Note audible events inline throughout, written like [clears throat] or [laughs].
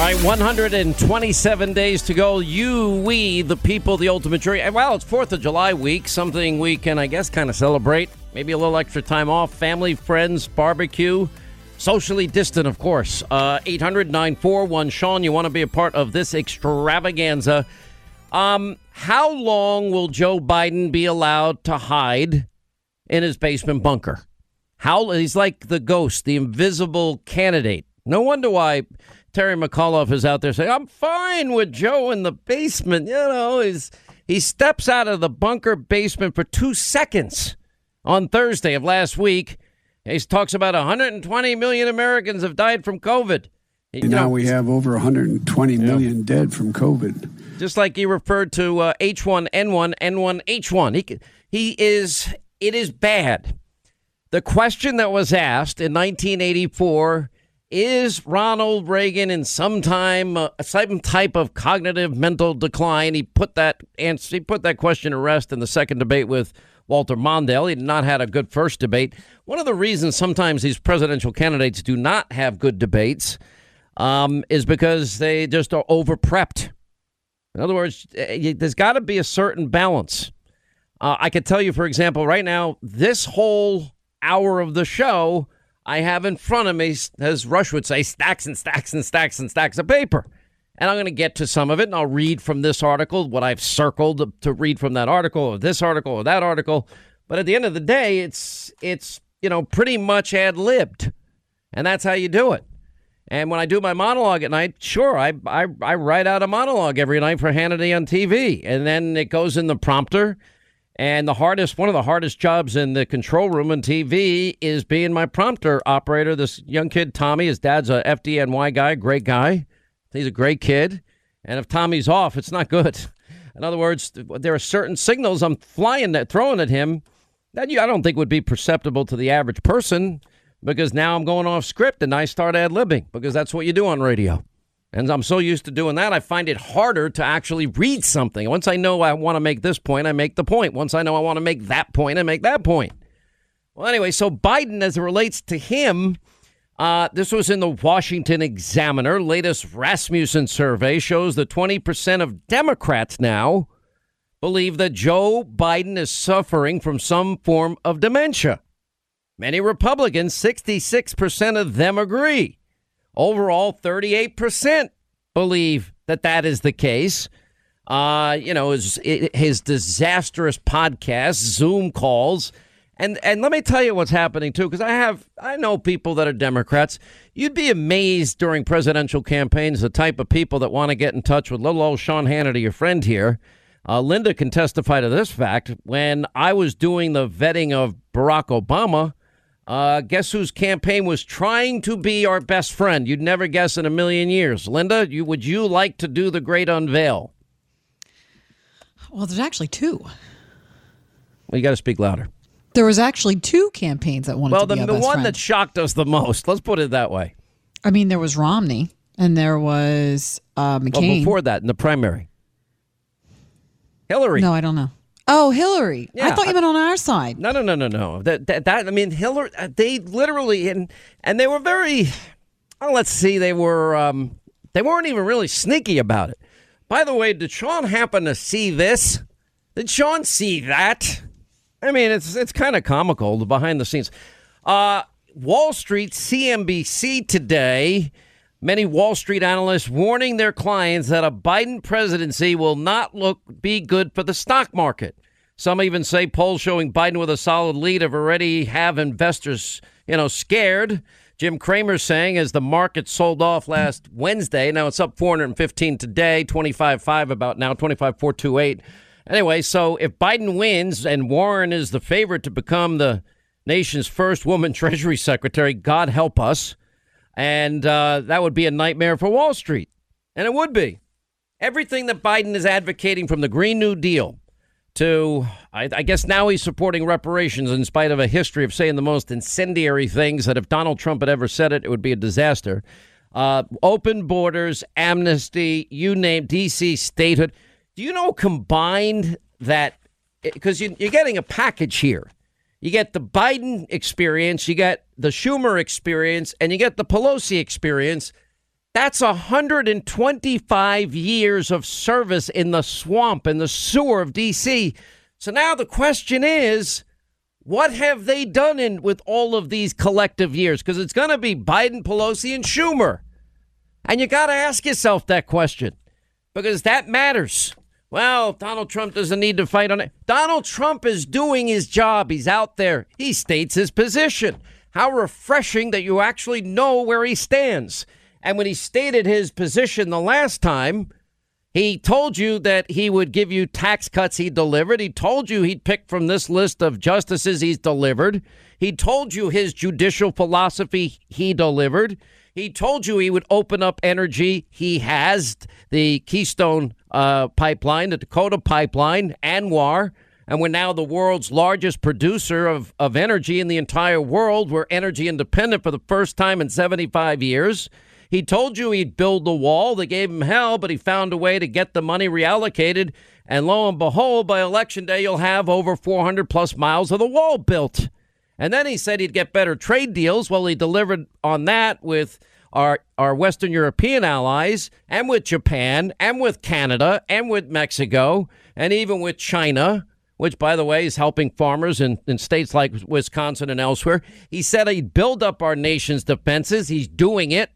All right, 127 days to go. You, we, the people, the ultimate jury. Well, it's 4th of July week, something we can, I guess, kind of celebrate. Maybe a little extra time off, family, friends, barbecue. Socially distant, of course. Uh, 800 941 Sean, you want to be a part of this extravaganza. Um, how long will Joe Biden be allowed to hide in his basement bunker? How he's like the ghost, the invisible candidate. No wonder why Terry McAuliffe is out there saying, "I'm fine with Joe in the basement." You know, he's he steps out of the bunker basement for two seconds on Thursday of last week. He talks about 120 million Americans have died from COVID. You now know, we have over 120 million dead from COVID. just like he referred to uh, H1N1, N1H1. He he is it is bad. The question that was asked in 1984 is Ronald Reagan in some time uh, some type of cognitive mental decline. He put that answer, he put that question to rest in the second debate with Walter Mondale. He did not had a good first debate. One of the reasons sometimes these presidential candidates do not have good debates um, is because they just are over prepped. In other words, there's got to be a certain balance. Uh, I could tell you, for example, right now, this whole hour of the show, I have in front of me, as Rush would say, stacks and stacks and stacks and stacks of paper. And I'm going to get to some of it, and I'll read from this article what I've circled to read from that article, or this article, or that article. But at the end of the day, it's it's you know pretty much ad libbed, and that's how you do it. And when I do my monologue at night, sure, I, I I write out a monologue every night for Hannity on TV, and then it goes in the prompter. And the hardest, one of the hardest jobs in the control room on TV is being my prompter operator. This young kid, Tommy, his dad's a FDNY guy, great guy. He's a great kid. And if Tommy's off, it's not good. [laughs] In other words, there are certain signals I'm flying that throwing at him that you, I don't think would be perceptible to the average person because now I'm going off script and I start ad libbing because that's what you do on radio. And I'm so used to doing that, I find it harder to actually read something. Once I know I want to make this point, I make the point. Once I know I want to make that point, I make that point. Well, anyway, so Biden, as it relates to him, uh, this was in the Washington Examiner. Latest Rasmussen survey shows that 20% of Democrats now believe that Joe Biden is suffering from some form of dementia. Many Republicans, 66% of them agree. Overall, 38% believe that that is the case. Uh, you know, his, his disastrous podcast, Zoom calls. And and let me tell you what's happening too, because I have I know people that are Democrats. You'd be amazed during presidential campaigns the type of people that want to get in touch with little old Sean Hannity, your friend here. Uh, Linda can testify to this fact. When I was doing the vetting of Barack Obama, uh, guess whose campaign was trying to be our best friend? You'd never guess in a million years. Linda, you would you like to do the great unveil? Well, there's actually two. Well, you got to speak louder. There was actually two campaigns that wanted Well, to the, be our the one friend. that shocked us the most. Let's put it that way. I mean, there was Romney and there was uh, Well, before that, in the primary, Hillary. no, I don't know. Oh, Hillary. Yeah, I thought you meant on our side. No, no, no, no, no. That, that, that I mean, Hillary. uh, They literally and and they were very. Well, let's see. They were. Um, they weren't even really sneaky about it. By the way, did Sean happen to see this? Did Sean see that? I mean, it's it's kind of comical the behind the scenes. Uh, Wall Street, CNBC today. Many Wall Street analysts warning their clients that a Biden presidency will not look be good for the stock market. Some even say polls showing Biden with a solid lead have already have investors, you know, scared. Jim Cramer saying as the market sold off last Wednesday, now it's up 415 today, 25.5 about now, 25.428. Anyway, so if Biden wins and Warren is the favorite to become the nation's first woman [laughs] Treasury Secretary, God help us, and uh, that would be a nightmare for Wall Street. And it would be. Everything that Biden is advocating from the Green New Deal to, I, I guess now he's supporting reparations in spite of a history of saying the most incendiary things that if Donald Trump had ever said it, it would be a disaster. Uh, open borders, amnesty, you name DC statehood. Do you know combined that because you, you're getting a package here? You get the Biden experience, you get the Schumer experience, and you get the Pelosi experience. That's 125 years of service in the swamp and the sewer of D.C. So now the question is, what have they done in with all of these collective years? Because it's going to be Biden, Pelosi, and Schumer. And you got to ask yourself that question because that matters. Well, Donald Trump doesn't need to fight on it. Donald Trump is doing his job. He's out there. He states his position. How refreshing that you actually know where he stands. And when he stated his position the last time, he told you that he would give you tax cuts he delivered. He told you he'd pick from this list of justices he's delivered. He told you his judicial philosophy he delivered. He told you he would open up energy. He has the Keystone uh, pipeline, the Dakota pipeline, ANWR, and we're now the world's largest producer of, of energy in the entire world. We're energy independent for the first time in 75 years. He told you he'd build the wall. They gave him hell, but he found a way to get the money reallocated. And lo and behold, by election day, you'll have over 400 plus miles of the wall built. And then he said he'd get better trade deals. Well, he delivered on that with our, our Western European allies and with Japan and with Canada and with Mexico and even with China, which, by the way, is helping farmers in, in states like Wisconsin and elsewhere. He said he'd build up our nation's defenses. He's doing it.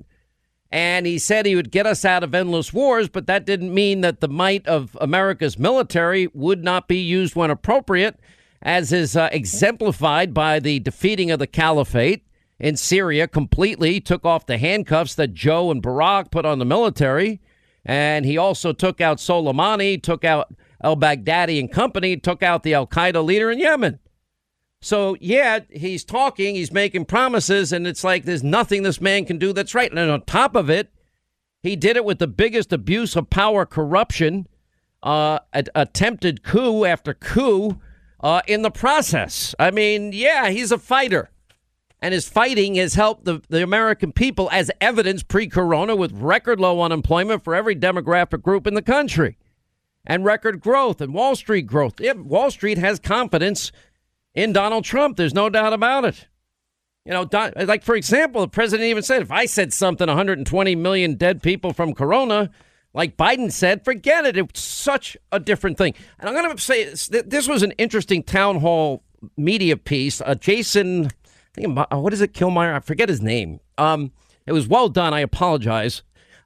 And he said he would get us out of endless wars, but that didn't mean that the might of America's military would not be used when appropriate, as is uh, exemplified by the defeating of the caliphate in Syria completely, took off the handcuffs that Joe and Barack put on the military. And he also took out Soleimani, took out al Baghdadi and company, took out the Al Qaeda leader in Yemen. So, yeah, he's talking, he's making promises, and it's like there's nothing this man can do that's right. And on top of it, he did it with the biggest abuse of power corruption, uh, attempted coup after coup uh, in the process. I mean, yeah, he's a fighter. And his fighting has helped the, the American people, as evidence pre corona, with record low unemployment for every demographic group in the country and record growth and Wall Street growth. Yeah, Wall Street has confidence in Donald Trump. There's no doubt about it. You know, like for example, the president even said, if I said something, 120 million dead people from Corona, like Biden said, forget it. It's such a different thing. And I'm going to say this was an interesting town hall media piece. Uh, Jason, think, uh, what is it, Kilmeyer? I forget his name. Um, it was well done. I apologize.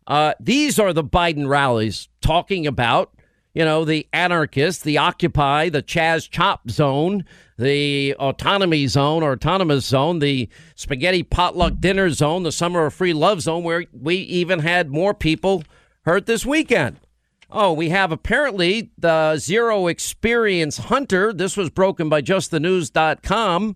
Uh, these are the Biden rallies talking about you know, the anarchists, the Occupy, the Chaz Chop zone, the autonomy zone or autonomous zone, the spaghetti potluck dinner zone, the summer of free love zone, where we even had more people hurt this weekend. Oh, we have apparently the zero experience hunter. This was broken by justthenews.com.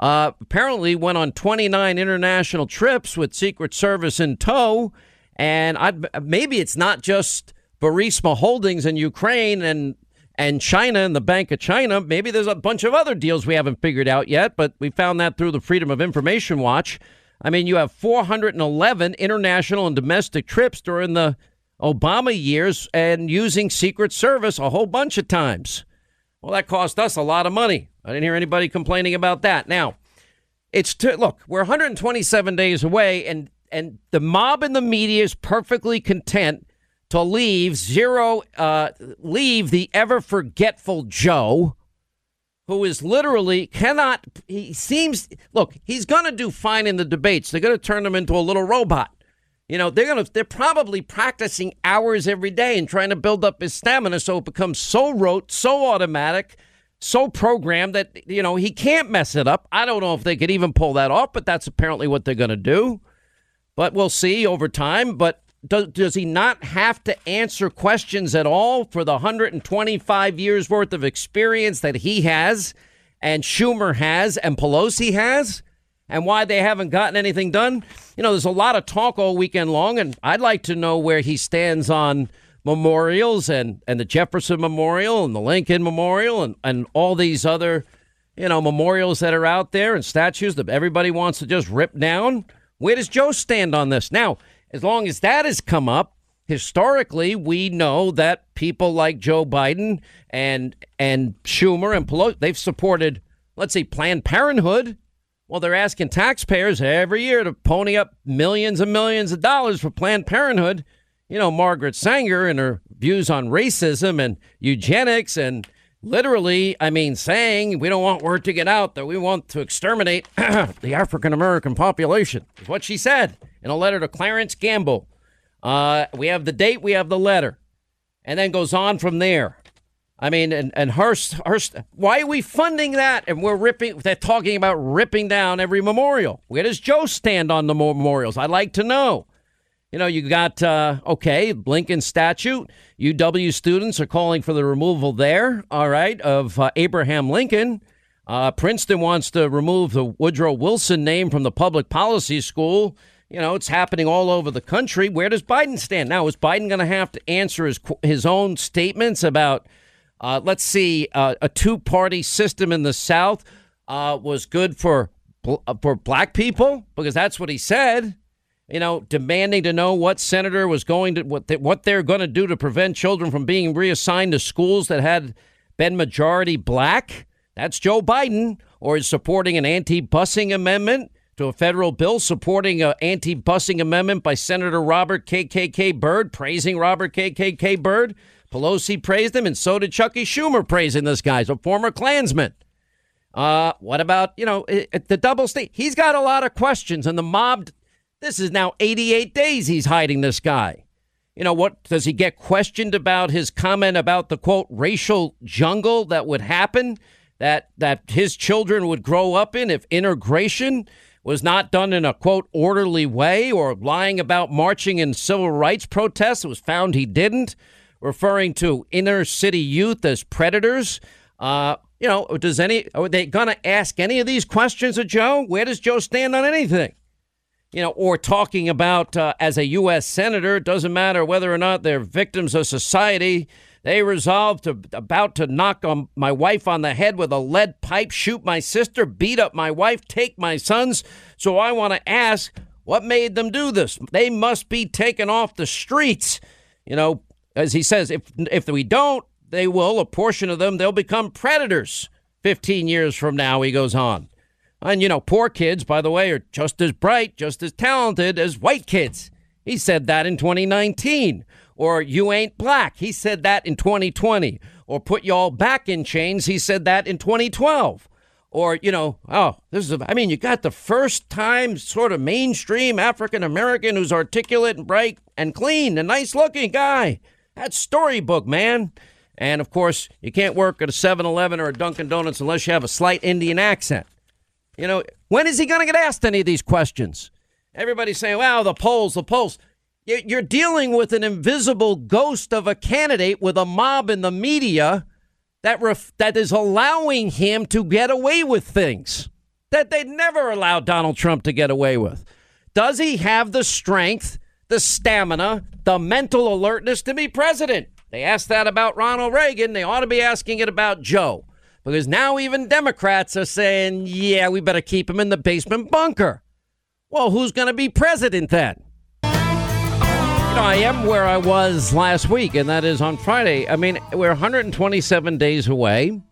Uh, apparently went on 29 international trips with Secret Service in tow. And I, maybe it's not just Burisma Holdings in Ukraine and and China and the Bank of China. Maybe there's a bunch of other deals we haven't figured out yet, but we found that through the Freedom of Information Watch. I mean, you have 411 international and domestic trips during the Obama years and using Secret Service a whole bunch of times. Well, that cost us a lot of money. I didn't hear anybody complaining about that. Now, it's to look, we're 127 days away and and the mob and the media is perfectly content to leave zero, uh, leave the ever forgetful Joe, who is literally cannot. He seems look. He's going to do fine in the debates. They're going to turn him into a little robot. You know, they're to. They're probably practicing hours every day and trying to build up his stamina so it becomes so rote, so automatic. So programmed that you know he can't mess it up. I don't know if they could even pull that off, but that's apparently what they're going to do. But we'll see over time. But does, does he not have to answer questions at all for the 125 years worth of experience that he has and Schumer has and Pelosi has and why they haven't gotten anything done? You know, there's a lot of talk all weekend long, and I'd like to know where he stands on memorials and, and the Jefferson Memorial and the Lincoln Memorial and, and all these other, you know, memorials that are out there and statues that everybody wants to just rip down. Where does Joe stand on this? Now, as long as that has come up, historically, we know that people like Joe Biden and and Schumer and Pelosi, they've supported, let's say, Planned Parenthood, Well, they're asking taxpayers every year to pony up millions and millions of dollars for Planned Parenthood. You know, Margaret Sanger and her views on racism and eugenics and literally, I mean, saying we don't want word to get out that we want to exterminate [clears throat] the African American population, is what she said in a letter to Clarence Gamble. Uh, we have the date, we have the letter, and then goes on from there. I mean, and, and Hearst, Hearst, why are we funding that? And we're ripping, they're talking about ripping down every memorial. Where does Joe stand on the memorials? I'd like to know. You know, you got, uh, okay, Lincoln statute. UW students are calling for the removal there, all right, of uh, Abraham Lincoln. Uh, Princeton wants to remove the Woodrow Wilson name from the public policy school. You know, it's happening all over the country. Where does Biden stand? Now, is Biden going to have to answer his, his own statements about, uh, let's see, uh, a two party system in the South uh, was good for, for black people? Because that's what he said you know, demanding to know what senator was going to what they, what they're going to do to prevent children from being reassigned to schools that had been majority black. That's Joe Biden, or is supporting an anti-busing amendment to a federal bill supporting an anti-busing amendment by Senator Robert KKK Byrd, praising Robert KKK Byrd. Pelosi praised him, and so did Chuckie Schumer praising this guy, a former Klansman. Uh, what about you know the double state? He's got a lot of questions, and the mob this is now 88 days he's hiding this guy. You know, what does he get questioned about his comment about the quote racial jungle that would happen that that his children would grow up in if integration was not done in a quote orderly way or lying about marching in civil rights protests. It was found he didn't, referring to inner city youth as predators. Uh, you know, does any are they going to ask any of these questions of Joe? Where does Joe stand on anything? You know, or talking about uh, as a U.S. senator, it doesn't matter whether or not they're victims of society. They resolved to about to knock on my wife on the head with a lead pipe, shoot my sister, beat up my wife, take my sons. So I want to ask, what made them do this? They must be taken off the streets. You know, as he says, if if we don't, they will. A portion of them, they'll become predators. Fifteen years from now, he goes on. And, you know, poor kids, by the way, are just as bright, just as talented as white kids. He said that in 2019. Or you ain't black. He said that in 2020. Or put y'all back in chains. He said that in 2012. Or, you know, oh, this is, a, I mean, you got the first time sort of mainstream African American who's articulate and bright and clean, a nice looking guy. That's storybook, man. And of course, you can't work at a 7 Eleven or a Dunkin' Donuts unless you have a slight Indian accent. You know, when is he going to get asked any of these questions? Everybody's saying, wow, the polls, the polls. You're dealing with an invisible ghost of a candidate with a mob in the media that ref- that is allowing him to get away with things that they'd never allow Donald Trump to get away with. Does he have the strength, the stamina, the mental alertness to be president? They asked that about Ronald Reagan. They ought to be asking it about Joe because now even Democrats are saying, yeah, we better keep him in the basement bunker. Well, who's going to be president then? You know, I am where I was last week, and that is on Friday. I mean, we're 127 days away.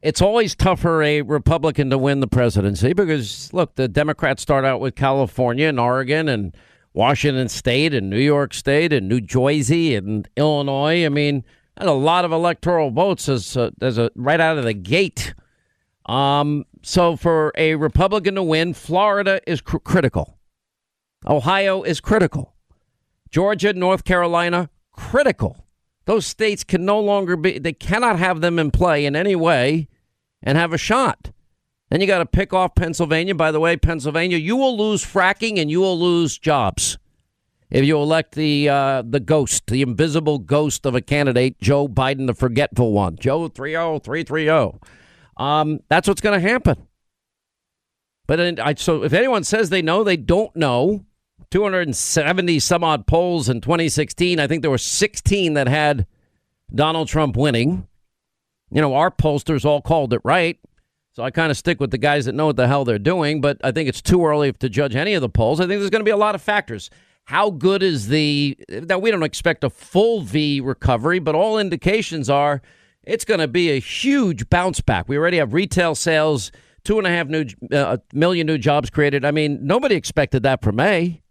It's always tough for a Republican to win the presidency because, look, the Democrats start out with California and Oregon and Washington State and New York State and New Jersey and Illinois. I mean, and a lot of electoral votes as a, as a right out of the gate. Um, so for a Republican to win, Florida is cr- critical. Ohio is critical. Georgia, North Carolina, critical. Those states can no longer be, they cannot have them in play in any way and have a shot. Then you got to pick off Pennsylvania. By the way, Pennsylvania, you will lose fracking and you will lose jobs if you elect the uh, the ghost, the invisible ghost of a candidate, Joe Biden, the forgetful one, Joe 30330. Um, that's what's going to happen. But I, so if anyone says they know, they don't know. 270 some odd polls in 2016. I think there were 16 that had Donald Trump winning. You know, our pollsters all called it right. So I kind of stick with the guys that know what the hell they're doing, but I think it's too early to judge any of the polls. I think there's going to be a lot of factors. How good is the that we don't expect a full V recovery, but all indications are it's going to be a huge bounce back. We already have retail sales two and a half new uh, million new jobs created. I mean, nobody expected that for May,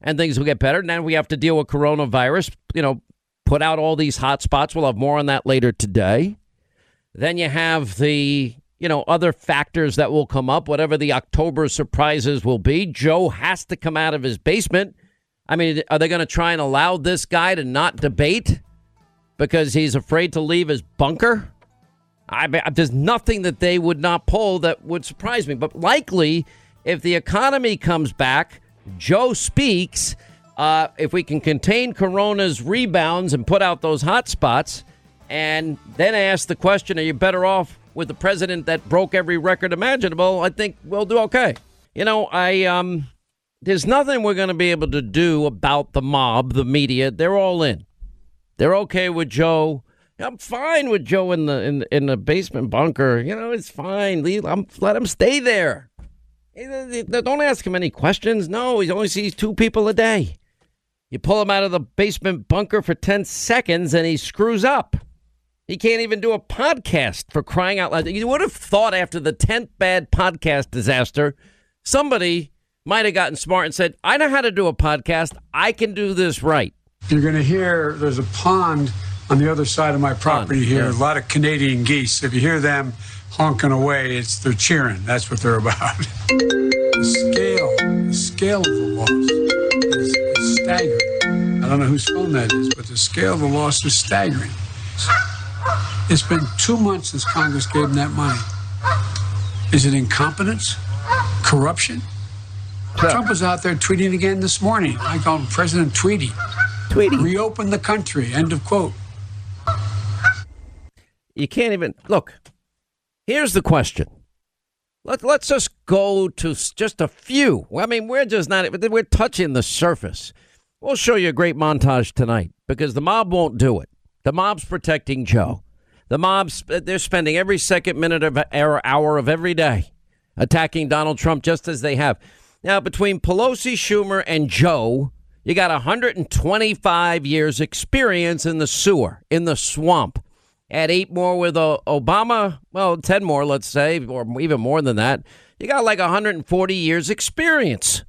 and things will get better. Now we have to deal with coronavirus. You know, put out all these hot spots. We'll have more on that later today. Then you have the you know other factors that will come up. Whatever the October surprises will be, Joe has to come out of his basement. I mean, are they going to try and allow this guy to not debate because he's afraid to leave his bunker? I, there's nothing that they would not pull that would surprise me. But likely, if the economy comes back, Joe speaks. Uh, if we can contain Corona's rebounds and put out those hot spots, and then ask the question, are you better off with the president that broke every record imaginable? I think we'll do okay. You know, I um, there's nothing we're going to be able to do about the mob, the media. They're all in. They're okay with Joe I'm fine with Joe in the in in the basement bunker. You know, it's fine. Leave, I'm, let him stay there. Don't ask him any questions. No, he only sees two people a day. You pull him out of the basement bunker for 10 seconds and he screws up. He can't even do a podcast for crying out loud. You would have thought after the 10th bad podcast disaster, somebody might have gotten smart and said, I know how to do a podcast. I can do this right. You're going to hear there's a pond on the other side of my property here. A lot of Canadian geese. If you hear them honking away, it's they're cheering. That's what they're [laughs] about. the scale, the scale of the loss is, is staggering. I don't know whose phone that is, but the scale of the loss is staggering. It's been two months since Congress gave them that money. Is it incompetence? Corruption? Trump was out there tweeting again this morning. I call him President Tweety. Tweety. Reopen the country. End of quote. You can't even look. Here's the question. Let, let's just go to just a few. I mean, we're just not, we're touching the surface. We'll show you a great montage tonight because the mob won't do it. The mob's protecting Joe. The mob's, uh, they're spending every second, minute of hour, hour of every day attacking Donald Trump just as they have. Now, between Pelosi, Schumer, and Joe, you got 125 years experience in the sewer, in the swamp add eight more with uh, Obama, well, 10 more, let's say, or even more than that. You got like 140 years experience.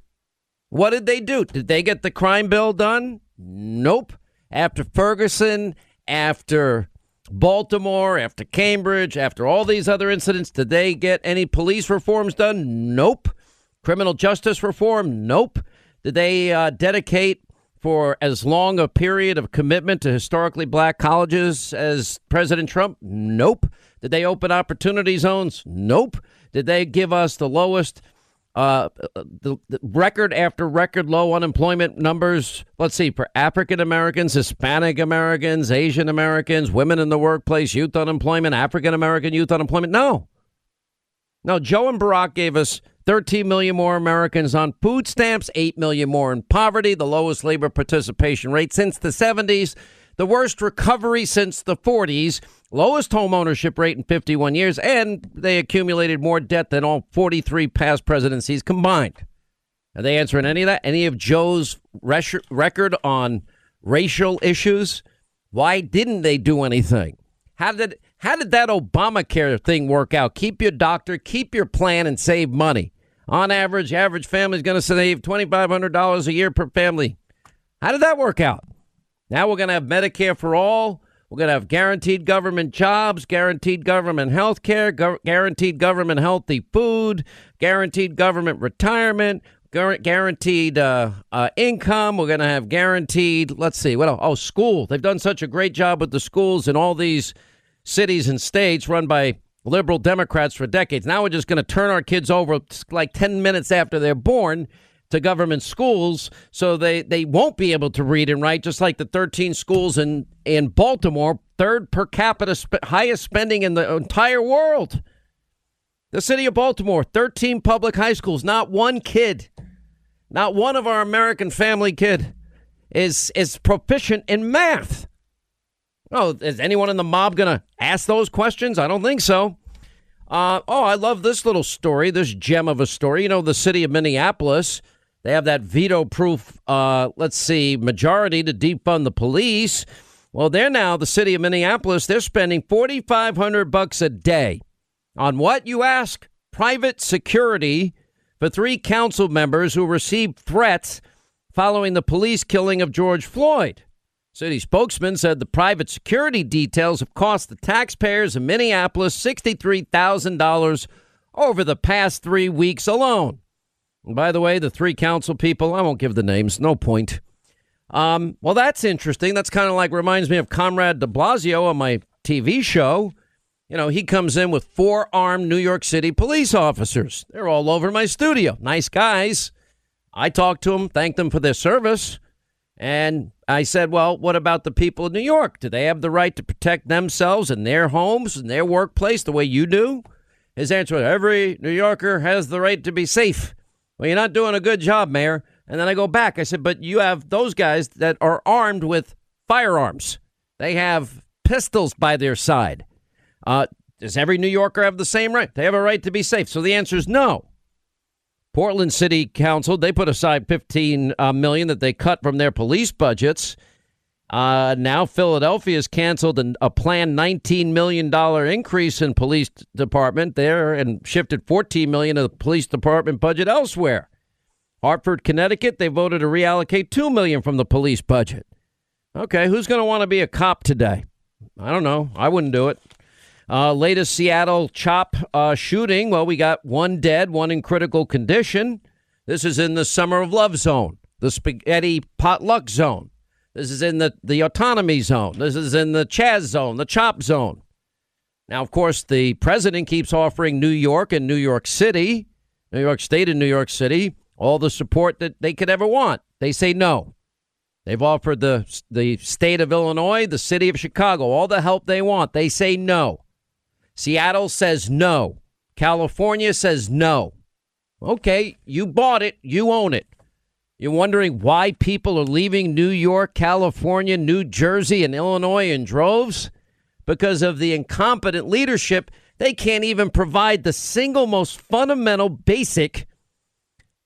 What did they do? Did they get the crime bill done? Nope. After Ferguson, after Baltimore, after Cambridge, after all these other incidents, did they get any police reforms done? Nope. Criminal justice reform? Nope. Did they uh, dedicate for as long a period of commitment to historically black colleges as President Trump? Nope. Did they open opportunity zones? Nope. Did they give us the lowest uh, the, the, record after record low unemployment numbers. Let's see, for African Americans, Hispanic Americans, Asian Americans, women in the workplace, youth unemployment, African American youth unemployment. No. No, Joe and Barack gave us 13 million more Americans on food stamps, 8 million more in poverty, the lowest labor participation rate since the 70s, the worst recovery since the 40s, lowest home ownership rate in 51 years, and they accumulated more debt than all 43 past presidencies combined. Are they answering any of that? Any of Joe's res- record on racial issues? Why didn't they do anything? How did how did that Obamacare thing work out? Keep your doctor, keep your plan, and save money. On average, average family is going to save $2,500 a year per family. How did that work out? Now we're going to have Medicare for all. We're going to have guaranteed government jobs, guaranteed government health care, gu- guaranteed government healthy food, guaranteed government retirement, gu- guaranteed uh, uh, income. We're going to have guaranteed, let's see, what else? Oh, school. They've done such a great job with the schools in all these cities and states run by liberal Democrats for decades. Now we're just going to turn our kids over like 10 minutes after they're born to government schools so they, they won't be able to read and write, just like the 13 schools in, in Baltimore, third per capita, sp- highest spending in the entire world. The city of Baltimore, 13 public high schools, not one kid, not one of our American family kid is, is proficient in math. Oh, is anyone in the mob going to ask those questions? I don't think so. Uh, oh, I love this little story, this gem of a story. You know, the city of Minneapolis, they have that veto proof, uh, let's see, majority to defund the police. Well, they're now, the city of Minneapolis, they're spending 4500 bucks a day. On what, you ask? private security for three council members who received threats following the police killing of George Floyd. City spokesman said the private security details have cost the taxpayers of Minneapolis $63,000 over the past three weeks alone. And by the way, the three council people, I won't give the names, no point. Um, well, that's interesting. That's kind of like reminds me of Comrade de Blasio on my TV show. You know, he comes in with four armed New York City police officers. They're all over my studio. Nice guys. I talked to them, thanked them for their service. And I said, well, what about the people of New York? Do they have the right to protect themselves and their homes and their workplace the way you do? His answer was, every New Yorker has the right to be safe. Well, you're not doing a good job, Mayor. And then I go back. I said, but you have those guys that are armed with firearms. They have pistols by their side. Uh, does every New Yorker have the same right? They have a right to be safe. So the answer is no. Portland City Council they put aside 15 uh, that they cut from their police budgets. Uh, now Philadelphia has canceled an, a planned 19 million dollar increase in police department there and shifted 14 million of the police department budget elsewhere. Hartford, Connecticut, they voted to reallocate 2 million from the police budget. Okay, who's going to want to be a cop today? I don't know. I wouldn't do it. Uh, latest Seattle chop uh, shooting. Well, we got one dead, one in critical condition. This is in the Summer of Love zone, the spaghetti potluck zone. This is in the, the autonomy zone. This is in the Chaz zone, the chop zone. Now, of course, the president keeps offering New York and New York City, New York State and New York City, all the support that they could ever want. They say no. They've offered the the state of Illinois, the city of Chicago, all the help they want. They say no. Seattle says no. California says no. Okay, you bought it, you own it. You're wondering why people are leaving New York, California, New Jersey, and Illinois in droves? Because of the incompetent leadership. They can't even provide the single most fundamental, basic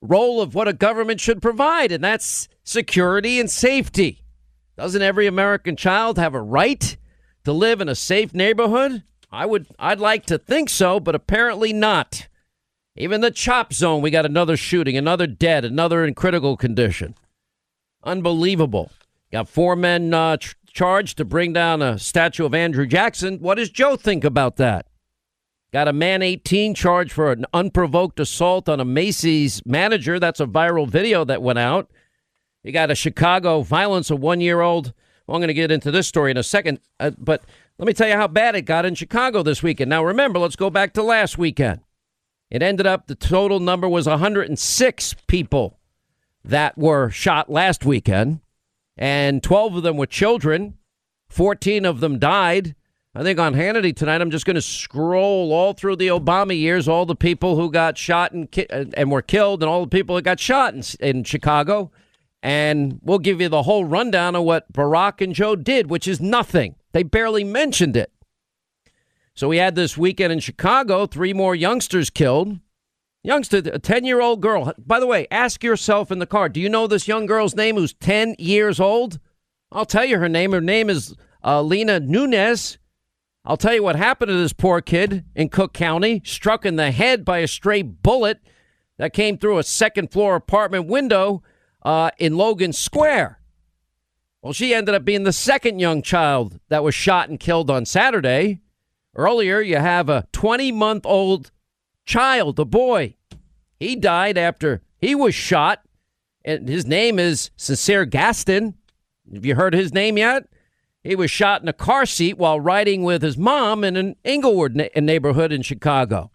role of what a government should provide, and that's security and safety. Doesn't every American child have a right to live in a safe neighborhood? I would I'd like to think so, but apparently not. Even the chop zone, we got another shooting, another dead, another in critical condition. Unbelievable. Got four men uh, ch- charged to bring down a statue of Andrew Jackson. What does Joe think about that? Got a man 18 charged for an unprovoked assault on a Macy's manager. That's a viral video that went out. You got a Chicago violence, a one year old. Well, I'm going to get into this story in a second, uh, but let me tell you how bad it got in Chicago this weekend. Now, remember, let's go back to last weekend. It ended up, the total number was 106 people that were shot last weekend, and 12 of them were children. 14 of them died. I think on Hannity tonight, I'm just going to scroll all through the Obama years, all the people who got shot and ki- and were killed, and all the people that got shot in, in Chicago, and we'll give you the whole rundown of what Barack and Joe did, which is nothing. They barely mentioned it. So we had this weekend in Chicago, three more youngsters killed. Youngster, a 10 year old girl. By the way, ask yourself in the car do you know this young girl's name who's 10 years old? I'll tell you her name. Her name is uh, Lena Nunez. I'll tell you what happened to this poor kid in Cook County, struck in the head by a stray bullet that came through a second floor apartment window uh, in Logan Square. Well, she ended up being the second young child that was shot and killed on Saturday. Earlier, you have a 20 month old child, a boy. He died after he was shot, and his name is Sincere Gaston. Have you heard his name yet? He was shot in a car seat while riding with his mom in an Englewood na- neighborhood in Chicago.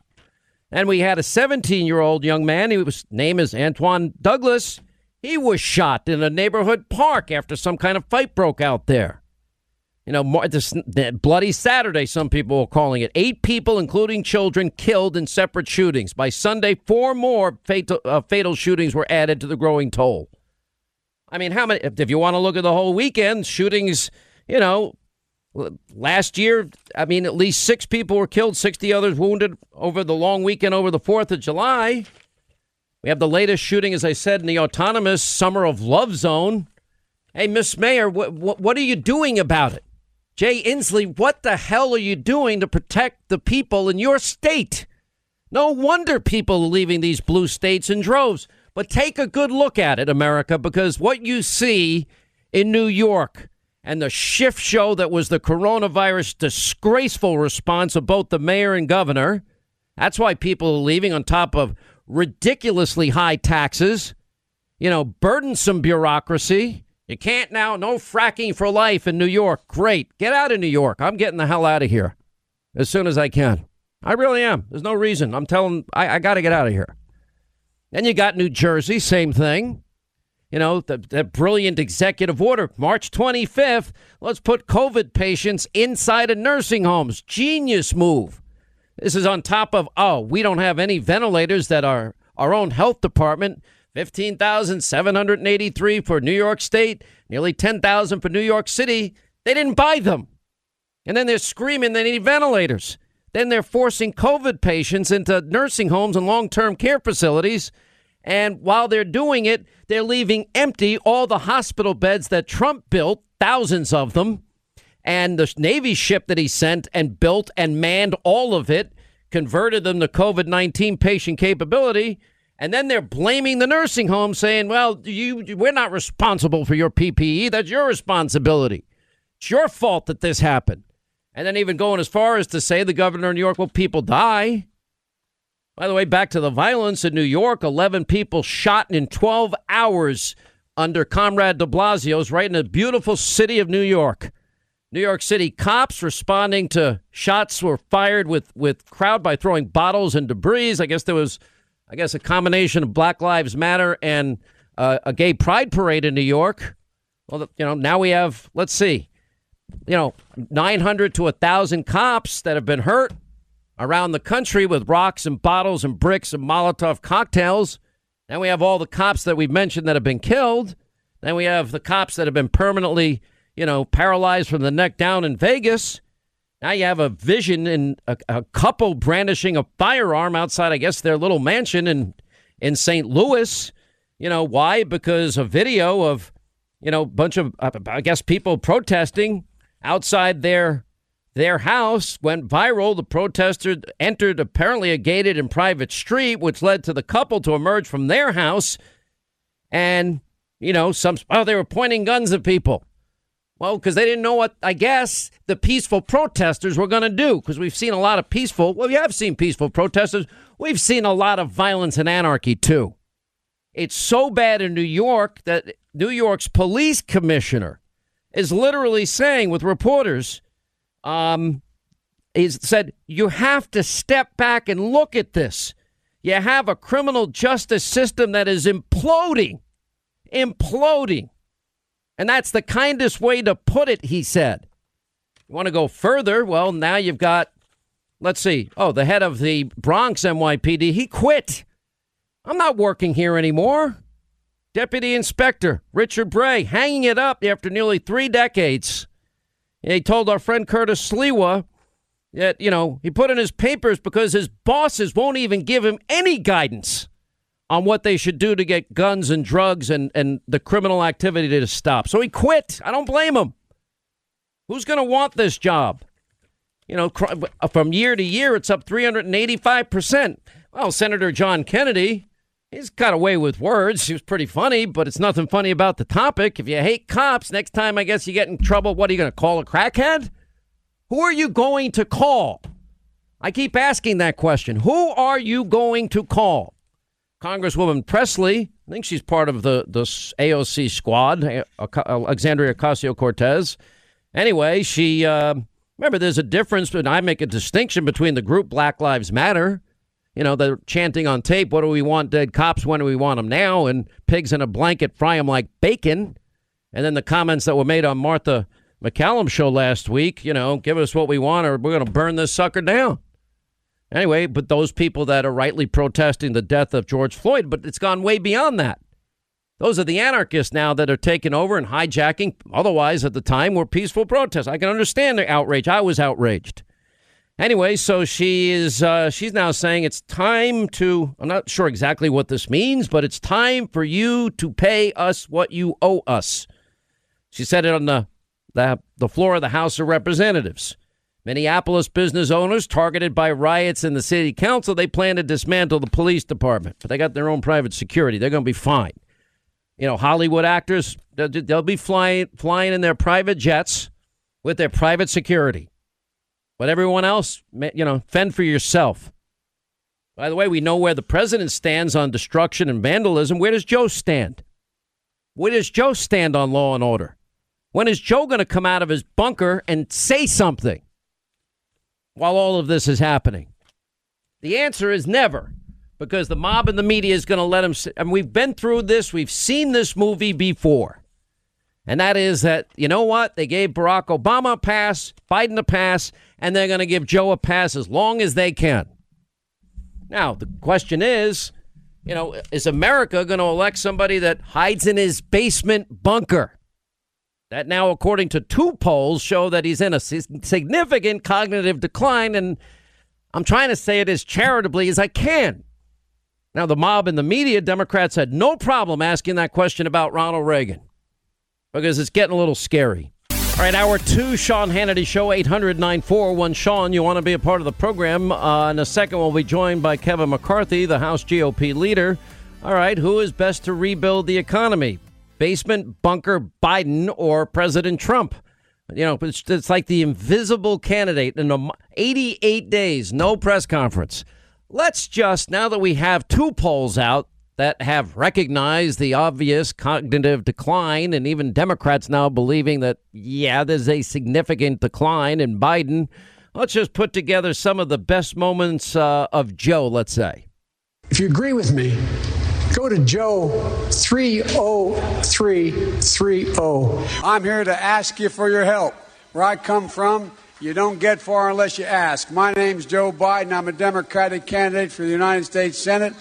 And we had a 17 year old young man. His name is Antoine Douglas. He was shot in a neighborhood park after some kind of fight broke out there. You know, this bloody Saturday, some people are calling it. Eight people, including children, killed in separate shootings. By Sunday, four more fatal, uh, fatal shootings were added to the growing toll. I mean, how many? If you want to look at the whole weekend, shootings you know, last year, I mean, at least six people were killed, 60 others wounded over the long weekend over the 4th of July. We have the latest shooting, as I said, in the autonomous Summer of Love zone. Hey, Miss Mayor, what, what, what are you doing about it? Jay Inslee, what the hell are you doing to protect the people in your state? No wonder people are leaving these blue states in droves. But take a good look at it, America, because what you see in New York and the shift show that was the coronavirus disgraceful response of both the mayor and governor. That's why people are leaving on top of ridiculously high taxes, you know, burdensome bureaucracy. You can't now, no fracking for life in New York. Great. Get out of New York. I'm getting the hell out of here as soon as I can. I really am. There's no reason. I'm telling, I, I got to get out of here. Then you got New Jersey, same thing. You know, the brilliant executive order, March 25th, let's put COVID patients inside of nursing homes. Genius move. This is on top of, oh, we don't have any ventilators that are our own health department. 15,783 for New York State, nearly 10,000 for New York City. They didn't buy them. And then they're screaming they need ventilators. Then they're forcing COVID patients into nursing homes and long term care facilities. And while they're doing it, they're leaving empty all the hospital beds that Trump built, thousands of them, and the Navy ship that he sent and built and manned all of it, converted them to COVID 19 patient capability. And then they're blaming the nursing home, saying, well, you, we're not responsible for your PPE. That's your responsibility. It's your fault that this happened. And then even going as far as to say the governor of New York, well, people die. By the way, back to the violence in New York 11 people shot in 12 hours under Comrade de Blasio's right in the beautiful city of New York. New York City cops responding to shots were fired with, with crowd by throwing bottles and debris. I guess there was, I guess, a combination of Black Lives Matter and uh, a gay pride parade in New York. Well, you know, now we have, let's see, you know, 900 to 1,000 cops that have been hurt around the country with rocks and bottles and bricks and Molotov cocktails. Then we have all the cops that we've mentioned that have been killed. Then we have the cops that have been permanently, you know, paralyzed from the neck down in Vegas. Now you have a vision in a, a couple brandishing a firearm outside, I guess, their little mansion in in St. Louis. You know why? Because a video of, you know, a bunch of, uh, I guess, people protesting outside their their house went viral. The protesters entered apparently a gated and private street, which led to the couple to emerge from their house. And, you know, some, oh, they were pointing guns at people. Well, because they didn't know what, I guess, the peaceful protesters were going to do. Because we've seen a lot of peaceful, well, we have seen peaceful protesters. We've seen a lot of violence and anarchy, too. It's so bad in New York that New York's police commissioner is literally saying with reporters, um, he said, you have to step back and look at this. You have a criminal justice system that is imploding, imploding. And that's the kindest way to put it, he said. You want to go further? Well, now you've got, let's see, oh, the head of the Bronx NYPD, he quit. I'm not working here anymore. Deputy Inspector Richard Brea hanging it up after nearly three decades. He told our friend Curtis Sliwa that, you know, he put in his papers because his bosses won't even give him any guidance on what they should do to get guns and drugs and, and the criminal activity to stop. So he quit. I don't blame him. Who's going to want this job? You know, from year to year, it's up 385%. Well, Senator John Kennedy, He's got away with words. He was pretty funny, but it's nothing funny about the topic. If you hate cops, next time I guess you get in trouble, what are you going to call a crackhead? Who are you going to call? I keep asking that question. Who are you going to call? Congresswoman Presley, I think she's part of the, the AOC squad, Alexandria Ocasio Cortez. Anyway, she, uh, remember, there's a difference, and I make a distinction between the group Black Lives Matter you know, they're chanting on tape, what do we want dead cops? When do we want them now? And pigs in a blanket fry them like bacon. And then the comments that were made on Martha MacCallum show last week, you know, give us what we want or we're going to burn this sucker down. Anyway, but those people that are rightly protesting the death of George Floyd, but it's gone way beyond that. Those are the anarchists now that are taking over and hijacking. Otherwise, at the time, were peaceful protests. I can understand the outrage. I was outraged. Anyway, so she is uh, she's now saying it's time to I'm not sure exactly what this means, but it's time for you to pay us what you owe us. She said it on the the, the floor of the House of Representatives. Minneapolis business owners targeted by riots in the city council, they plan to dismantle the police department, but they got their own private security. They're going to be fine. You know, Hollywood actors, they'll, be flying flying in their private jets with their private security. But everyone else, you know, fend for yourself. By the way, we know where the president stands on destruction and vandalism. Where does Joe stand? Where does Joe stand on law and order? When is Joe going to come out of his bunker and say something? While all of this is happening? The answer is never, because the mob and the media is going to let him. And we've been through this, we've seen this movie before. And that is that, you know what? They gave Barack Obama a pass, Biden a pass, and they're going to give Joe a pass as long as they can. Now, the question is, you know, is America going to elect somebody that hides in his basement bunker? That now, according to two polls, show that he's in a significant cognitive decline. And I'm trying to say it as charitably as I can. Now, the mob and the media, Democrats had no problem asking that question about Ronald Reagan because it's getting a little scary. All right, hour two, Sean Hannity Show, 800 941. Sean, you want to be a part of the program. Uh, in a second, we'll be joined by Kevin McCarthy, the House GOP leader. All right, who is best to rebuild the economy? Basement bunker Biden or President Trump. You know, it's, it's like the invisible candidate in 88 days, no press conference. Let's just, now that we have two polls out that have recognized the obvious cognitive decline, and even Democrats now believing that, yeah, there's a significant decline in Biden, let's just put together some of the best moments uh, of Joe, let's say. If you agree with me, Go to Joe 30330. I'm here to ask you for your help. Where I come from, you don't get far unless you ask. My name's Joe Biden. I'm a Democratic candidate for the United States Senate.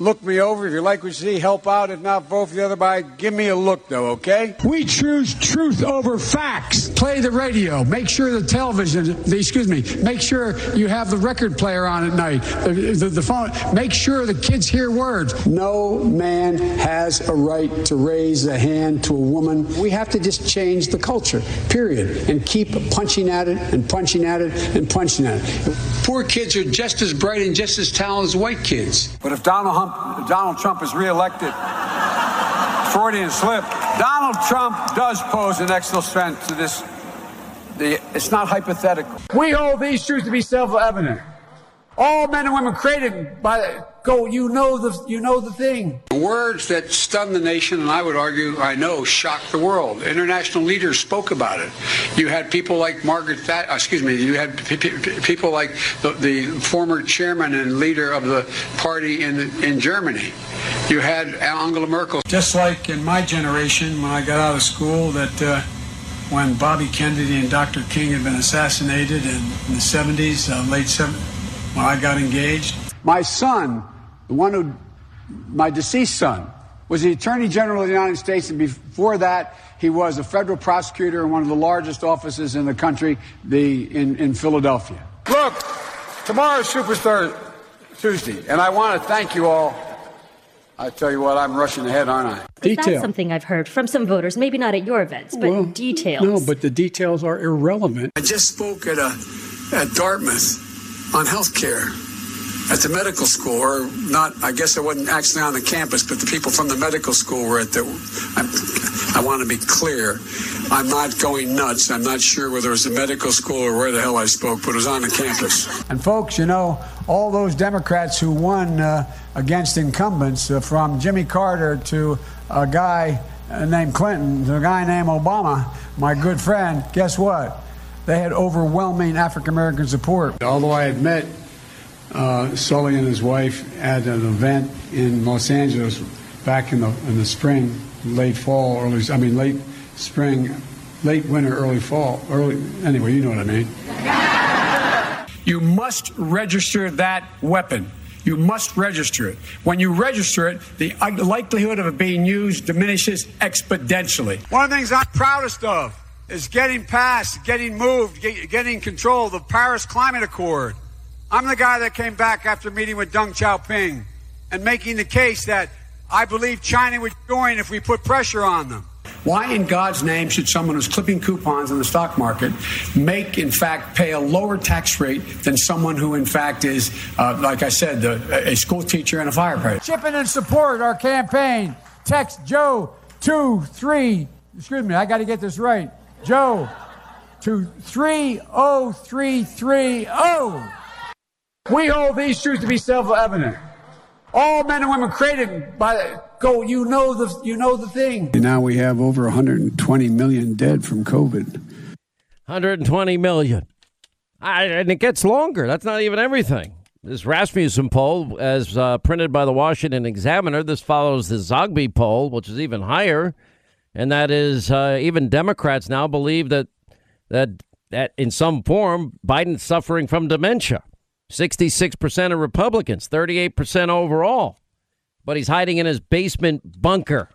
Look me over. If you like what you see, help out. If not, vote for the other guy. Give me a look, though, okay? We choose truth over facts. Play the radio. Make sure the television, the, excuse me, make sure you have the record player on at night, the, the, the phone. Make sure the kids hear words. No man has a right to raise a hand to a woman. We have to just change the culture, period, and keep punching at it and punching at it and punching at it. Poor kids are just as bright and just as talented as white kids. But if Donald Hunt Trump, Donald Trump is reelected. Freudian slip. Donald Trump does pose an extra threat to this. The, it's not hypothetical. We hold these truths to be self-evident. All men and women created by go. You know the you know the thing. Words that stunned the nation, and I would argue, I know, shocked the world. International leaders spoke about it. You had people like Margaret Thatcher. Excuse me. You had people like the, the, former chairman and leader of the party in in Germany. You had Angela Merkel. Just like in my generation, when I got out of school, that. Uh, when Bobby Kennedy and Dr. King had been assassinated in, in the 70s, uh, late 70s, when I got engaged. My son, the one who, my deceased son, was the Attorney General of the United States, and before that, he was a federal prosecutor in one of the largest offices in the country, the in, in Philadelphia. Look, tomorrow's Superstar Tuesday, and I want to thank you all. I tell you what, I'm rushing ahead, aren't I? Detail. That's something I've heard from some voters, maybe not at your events, but well, details. No, but the details are irrelevant. I just spoke at a at Dartmouth on health care at the medical school, or not, I guess I wasn't actually on the campus, but the people from the medical school were at the, I, I want to be clear, I'm not going nuts. I'm not sure whether it was the medical school or where the hell I spoke, but it was on the campus. And folks, you know, all those Democrats who won uh, against incumbents, uh, from Jimmy Carter to a guy named Clinton, to a guy named Obama, my good friend, guess what? They had overwhelming African American support. Although I had met uh, Sully and his wife at an event in Los Angeles back in the in the spring, late fall, early I mean late spring, late winter, early fall, early anyway, you know what I mean. [laughs] You must register that weapon. You must register it. When you register it, the likelihood of it being used diminishes exponentially. One of the things I'm proudest of is getting past, getting moved, getting control of the Paris Climate Accord. I'm the guy that came back after meeting with Deng Xiaoping and making the case that I believe China would join if we put pressure on them. Why in God's name should someone who's clipping coupons in the stock market make, in fact, pay a lower tax rate than someone who, in fact, is, uh, like I said, the, a school teacher and a firefighter? Chipping and support our campaign. Text Joe two three. Excuse me, I got to get this right. Joe to three oh three three oh. We hold these truths to be self-evident. All men and women created by go. You know the you know the thing. And now we have over 120 million dead from COVID. 120 million. I, and it gets longer. That's not even everything. This Rasmussen poll, as uh, printed by the Washington Examiner, this follows the Zogby poll, which is even higher, and that is uh, even Democrats now believe that that that in some form Biden's suffering from dementia. 66% of Republicans, 38% overall. But he's hiding in his basement bunker,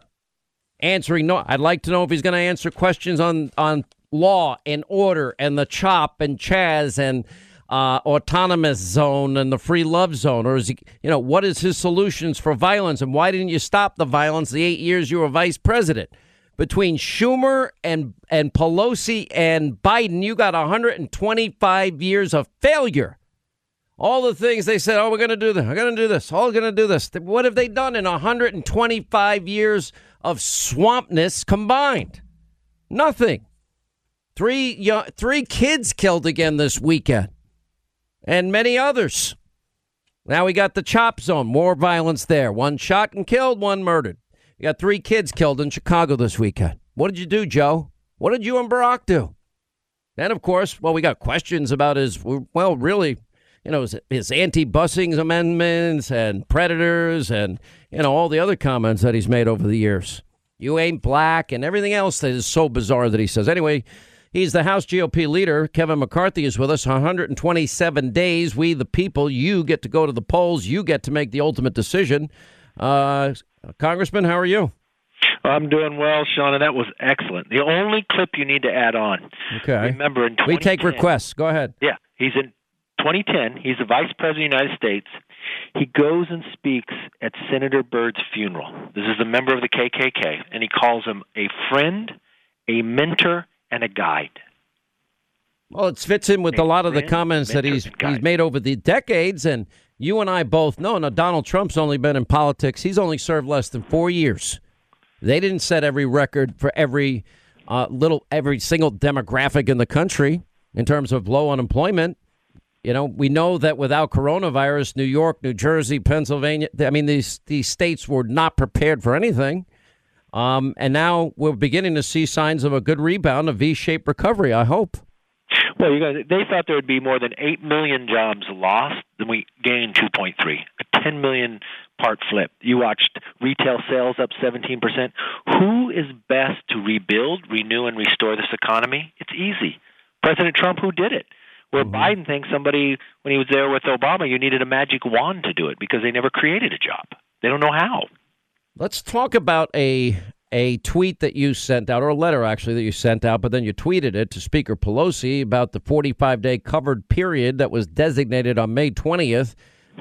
answering no. I'd like to know if he's going to answer questions on on law and order and the chop and Chaz and uh, autonomous zone and the free love zone, or is he? You know, what is his solutions for violence and why didn't you stop the violence the eight years you were vice president? Between Schumer and and Pelosi and Biden, you got 125 years of failure. All the things they said, oh, we're going to do this, we're going to do this, all going to do this. What have they done in 125 years of swampness combined? Nothing. Three, three kids killed again this weekend, and many others. Now we got the chop zone, more violence there. One shot and killed, one murdered. You got three kids killed in Chicago this weekend. What did you do, Joe? What did you and Barack do? And of course, well, we got questions about his, well, really, you know, his, his anti-busing amendments and predators and, you know, all the other comments that he's made over the years. You ain't black and everything else that is so bizarre that he says. Anyway, he's the House GOP leader. Kevin McCarthy is with us. 127 days. We, the people, you get to go to the polls. You get to make the ultimate decision. Uh, Congressman, how are you? I'm doing well, Sean, and that was excellent. The only clip you need to add on. Okay. Remember, in we take requests. Go ahead. Yeah, he's in 2010, he's the Vice President of the United States. He goes and speaks at Senator Byrd's funeral. This is a member of the KKK, and he calls him a friend, a mentor, and a guide. Well, it fits in with a, a lot of the comments that he's he's made over the decades, and you and I both know. Now, Donald Trump's only been in politics; he's only served less than four years. They didn't set every record for every uh, little, every single demographic in the country in terms of low unemployment. You know, we know that without coronavirus, New York, New Jersey, Pennsylvania, I mean, these these states were not prepared for anything. Um, and now we're beginning to see signs of a good rebound, a V-shaped recovery. I hope. Well, you guys, they thought there would be more than eight million jobs lost, then we gained 2.3, a 10 million part flip. You watched retail sales up 17%. Who is best to rebuild, renew, and restore this economy? It's easy. President Trump, who did it? Where mm-hmm. Biden thinks somebody, when he was there with Obama, you needed a magic wand to do it because they never created a job. They don't know how. Let's talk about a a tweet that you sent out, or a letter actually that you sent out, but then you tweeted it to Speaker Pelosi about the 45 day covered period that was designated on May 20th,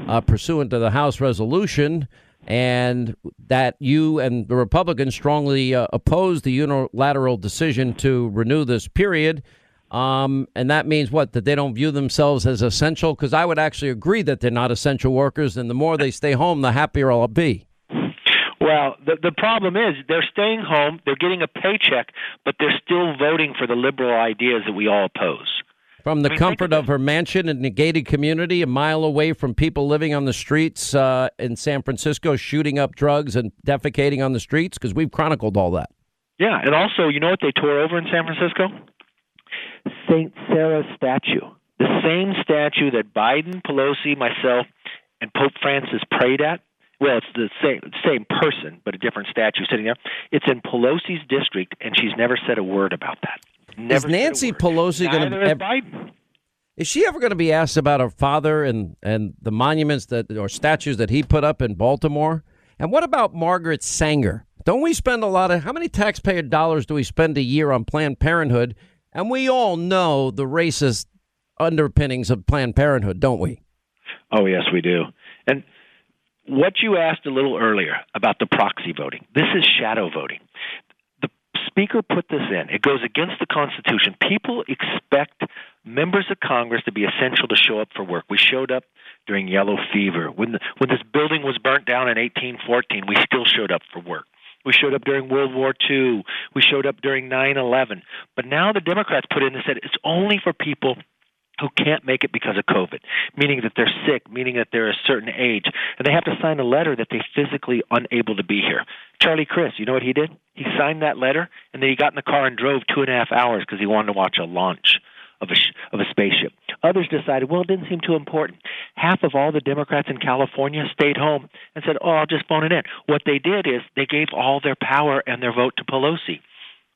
uh, pursuant to the House resolution, and that you and the Republicans strongly uh, opposed the unilateral decision to renew this period. Um, and that means what? That they don't view themselves as essential? Because I would actually agree that they're not essential workers, and the more they stay home, the happier I'll be. Well, the the problem is they're staying home, they're getting a paycheck, but they're still voting for the liberal ideas that we all oppose. From the I mean, comfort of her mansion in a gated community, a mile away from people living on the streets uh, in San Francisco, shooting up drugs and defecating on the streets, because we've chronicled all that. Yeah, and also, you know what they tore over in San Francisco? St. Serra's statue. The same statue that Biden, Pelosi, myself, and Pope Francis prayed at. Well, it's the same same person, but a different statue sitting there. It's in Pelosi's district, and she's never said a word about that. Never is Nancy Pelosi going to? Biden. Is she ever going to be asked about her father and and the monuments that or statues that he put up in Baltimore? And what about Margaret Sanger? Don't we spend a lot of how many taxpayer dollars do we spend a year on Planned Parenthood? And we all know the racist underpinnings of Planned Parenthood, don't we? Oh, yes, we do. What you asked a little earlier about the proxy voting, this is shadow voting. The Speaker put this in. It goes against the Constitution. People expect members of Congress to be essential to show up for work. We showed up during yellow fever. When the, when this building was burnt down in 1814, we still showed up for work. We showed up during World War II. We showed up during 9 11. But now the Democrats put in and said it's only for people who can't make it because of COVID, meaning that they're sick, meaning that they're a certain age, and they have to sign a letter that they're physically unable to be here. Charlie Crist, you know what he did? He signed that letter, and then he got in the car and drove two and a half hours because he wanted to watch a launch of a sh- of a spaceship. Others decided, well, it didn't seem too important. Half of all the Democrats in California stayed home and said, "Oh, I'll just phone it in." What they did is they gave all their power and their vote to Pelosi.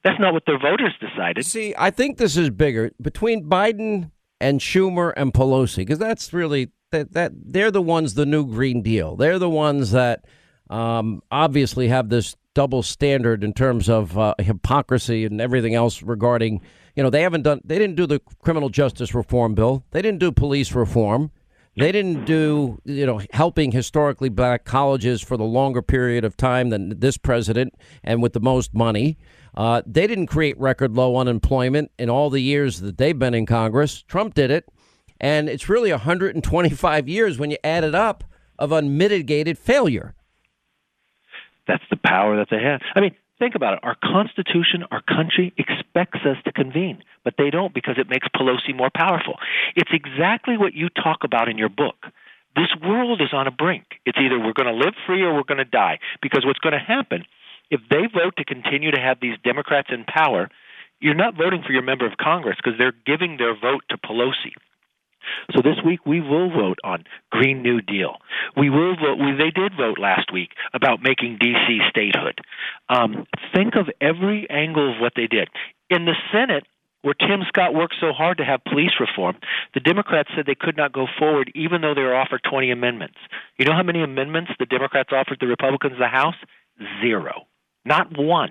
That's not what their voters decided. See, I think this is bigger between Biden and Schumer and Pelosi because that's really that that they're the ones the new Green Deal. They're the ones that um, obviously have this double standard in terms of uh, hypocrisy and everything else regarding you know they haven't done they didn't do the criminal justice reform bill they didn't do police reform they didn't do you know helping historically black colleges for the longer period of time than this president and with the most money. Uh, they didn't create record low unemployment in all the years that they've been in congress. Trump did it. And it's really 125 years when you add it up of unmitigated failure. That's the power that they have. I mean, think about it. Our Constitution, our country expects us to convene, but they don't because it makes Pelosi more powerful. It's exactly what you talk about in your book. This world is on a brink. It's either we're going to live free or we're going to die. Because what's going to happen if they vote to continue to have these Democrats in power, you're not voting for your member of Congress because they're giving their vote to Pelosi. So this week we will vote on Green New Deal. We will vote. We, they did vote last week about making D.C. statehood. Um, think of every angle of what they did in the Senate. Where Tim Scott worked so hard to have police reform, the Democrats said they could not go forward even though they were offered 20 amendments. You know how many amendments the Democrats offered the Republicans in the House? Zero. Not one.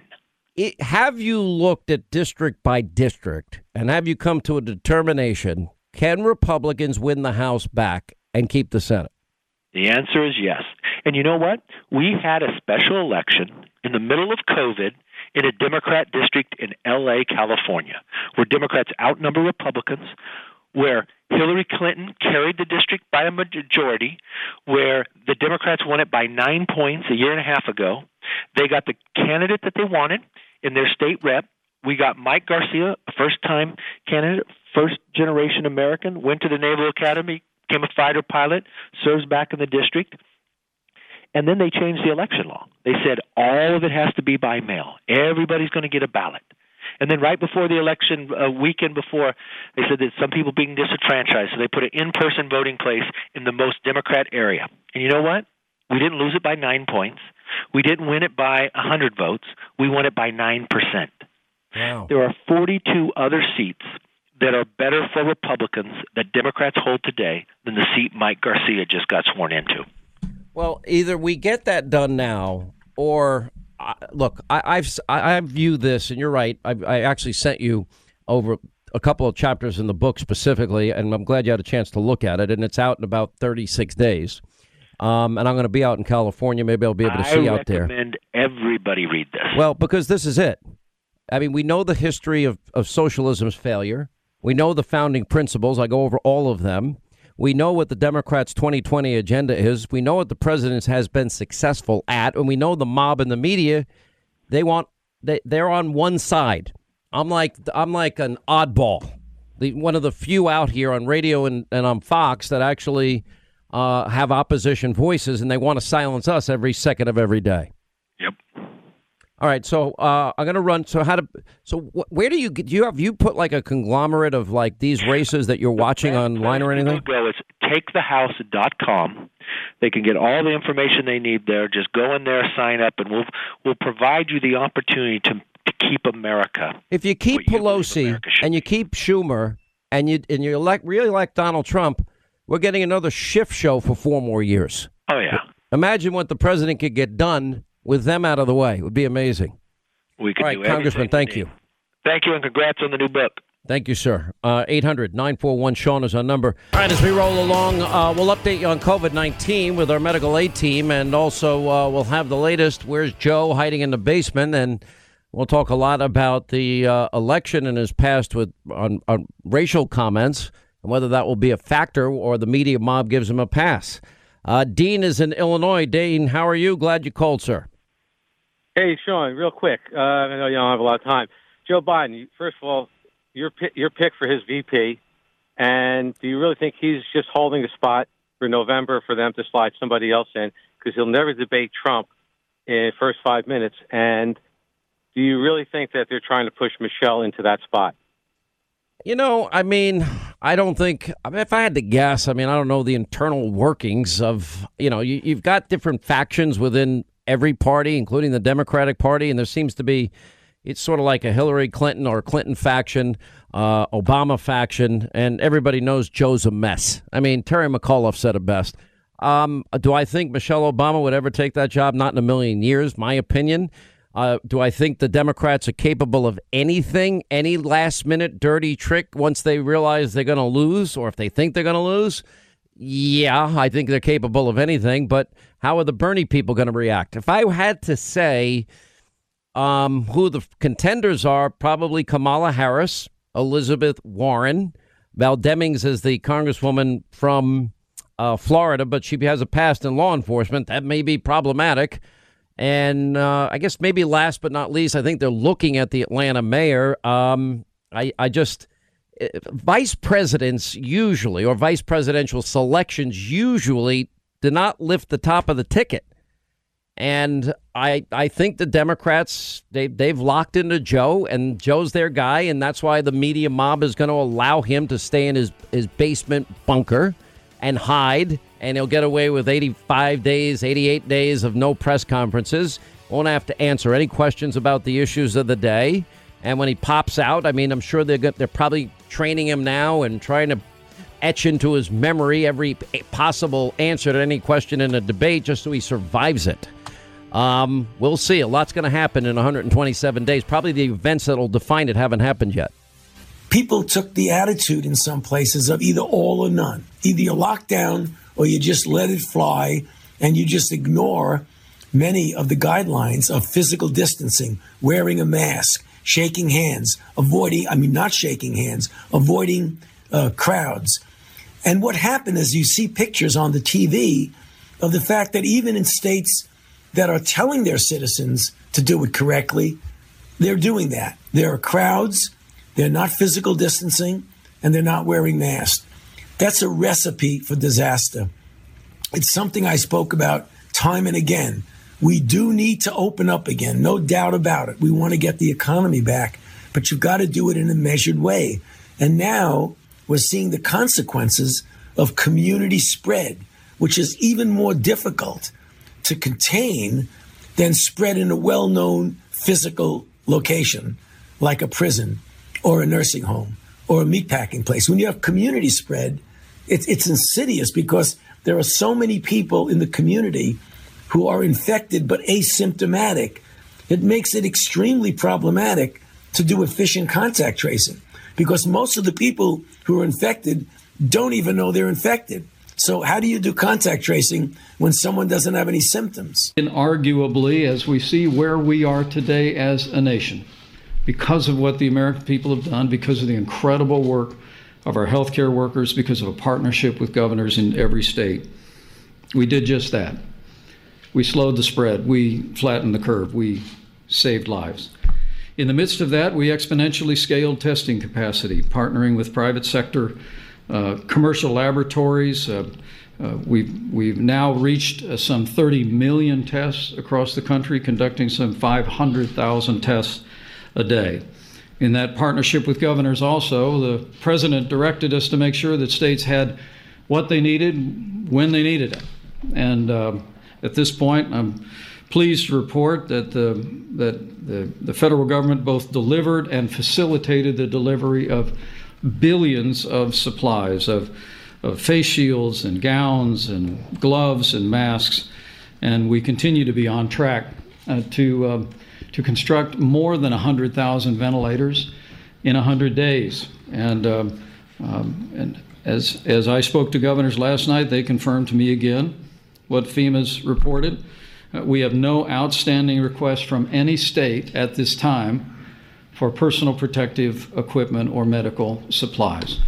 it, have you looked at district by district and have you come to a determination can republicans win the house back and keep the senate The answer is yes. And you know what? We had a special election in the middle of COVID in a Democrat district in LA, California, where Democrats outnumber Republicans, where Hillary Clinton carried the district by a majority, where the Democrats won it by nine points a year and a half ago. They got the candidate that they wanted in their state rep. We got Mike Garcia, a first time candidate, first generation American, went to the Naval Academy, became a fighter pilot, serves back in the district. And then they changed the election law. They said all of it has to be by mail. Everybody's going to get a ballot. And then right before the election, a weekend before, they said that some people being disenfranchised, so they put an in-person voting place in the most Democrat area. And you know what? We didn't lose it by nine points. We didn't win it by a hundred votes. We won it by nine percent. Wow There are 42 other seats that are better for Republicans that Democrats hold today than the seat Mike Garcia just got sworn into. Well, either we get that done now, or uh, look, I, I've s- I, I view this, and you're right. I, I actually sent you over a couple of chapters in the book specifically, and I'm glad you had a chance to look at it. And it's out in about 36 days. Um, and I'm going to be out in California. Maybe I'll be able to see I out there. recommend everybody read this. Well, because this is it. I mean, we know the history of, of socialism's failure. We know the founding principles. I go over all of them. We know what the Democrats' 2020 agenda is. We know what the president has been successful at, and we know the mob and the media. They want they they're on one side. I'm like I'm like an oddball, the one of the few out here on radio and, and on Fox that actually uh, have opposition voices, and they want to silence us every second of every day. All right, so uh, I'm gonna run. So how to? So wh- where do you get? Do you have you put like a conglomerate of like these races that you're watching online or anything? Go. It's takethehouse.com. They can get all the information they need there. Just go in there, sign up, and we'll we'll provide you the opportunity to, to keep America. If you keep what you Pelosi and you keep Schumer and you and you elect really like Donald Trump, we're getting another shift show for four more years. Oh yeah, Imagine what the president could get done with them out of the way. It would be amazing. we could All right, Congressman, thank you. Thank you, and congrats on the new book. Thank you, sir. Uh, 800 941 Sean is our number. All right, as we roll along, uh, we'll update you on COVID 19 with our medical aid team, and also uh, we'll have the latest. Where's Joe hiding in the basement? And We'll talk a lot about the uh, election and his past with on, on racial comments and whether that will be a factor or the media mob gives him a pass. Uh, Dean is in Illinois. Dean, how are you? Glad you called, sir. Hey, Sean, real quick. Uh, I know you don't have a lot of time. Joe Biden, first of all, your your pick for his VP, and do you really think he's just holding the spot for November for them to slide somebody else in because he'll never debate Trump in the first five minutes? And do you really think that they're trying to push Michelle into that spot? You know, I mean, I don't think. I mean, if I had to guess, I mean, I don't know the internal workings of. You know, you, you've got different factions within every party, including the Democratic Party, and there seems to be it's sort of like a Hillary Clinton or Clinton faction, uh, Obama faction, and everybody knows Joe's a mess. I mean, Terry McAuliffe said it best. Um, do I think Michelle Obama would ever take that job? Not in a million years, my opinion. Uh, do I think the Democrats are capable of anything, any last minute dirty trick once they realize they're going to lose or if they think they're going to lose? Yeah, I think they're capable of anything, but how are the Bernie people going to react? If I had to say, um, who the contenders are probably Kamala Harris, Elizabeth Warren. Val Demings is the congresswoman from uh, Florida, but she has a past in law enforcement. That may be problematic. And uh, I guess maybe last but not least, I think they're looking at the Atlanta mayor. Um, I, I just, eh, vice presidents usually, or vice presidential selections usually, do not lift the top of the ticket. And I I think the Democrats they they've locked into Joe and Joe's their guy and that's why the media mob is going to allow him to stay in his his basement bunker and hide and he'll get away with 85 days, 88 days of no press conferences. Won't have to answer any questions about the issues of the day. And when he pops out, I mean, I'm sure they're they're probably training him now and trying to etch into his memory every possible answer to any question in a debate just so he survives it. Um, we'll see. A lot's going to happen in 127 days. Probably the events that will define it haven't happened yet. People took the attitude in some places of either all or none. Either you lock down or you just let it fly and you just ignore many of the guidelines of physical distancing, wearing a mask, shaking hands, avoiding, I mean, not shaking hands, avoiding uh, crowds. And what happened is you see pictures on the TV of the fact that even in states that are telling their citizens to do it correctly, they're doing that. There are crowds, they're not physical distancing, and they're not wearing masks. That's a recipe for disaster. It's something I spoke about time and again. We do need to open up again, no doubt about it. We want to get the economy back, but you've got to do it in a measured way. And now we're seeing the consequences of community spread, which is even more difficult to contain than spread in a well known physical location like a prison or a nursing home or a meatpacking place. When you have community spread, it's, it's insidious because there are so many people in the community who are infected but asymptomatic. It makes it extremely problematic to do efficient contact tracing because most of the people who are infected don't even know they're infected. So, how do you do contact tracing when someone doesn't have any symptoms? Inarguably, as we see where we are today as a nation, because of what the American people have done, because of the incredible work of our healthcare workers, because of a partnership with governors in every state, we did just that. We slowed the spread, we flattened the curve, we saved lives. In the midst of that, we exponentially scaled testing capacity, partnering with private sector uh, commercial laboratories. Uh, uh, we've, we've now reached uh, some 30 million tests across the country, conducting some 500,000 tests a day. In that partnership with governors, also, the president directed us to make sure that states had what they needed when they needed it. And uh, at this point, I'm pleased to report that the, that the, the federal government both delivered and facilitated the delivery of billions of supplies of, of face shields and gowns and gloves and masks. And we continue to be on track uh, to, uh, to construct more than 100,000 ventilators in 100 days. And, um, um, and as, as I spoke to governors last night, they confirmed to me again what FEMA's reported we have no outstanding requests from any state at this time for personal protective equipment or medical supplies.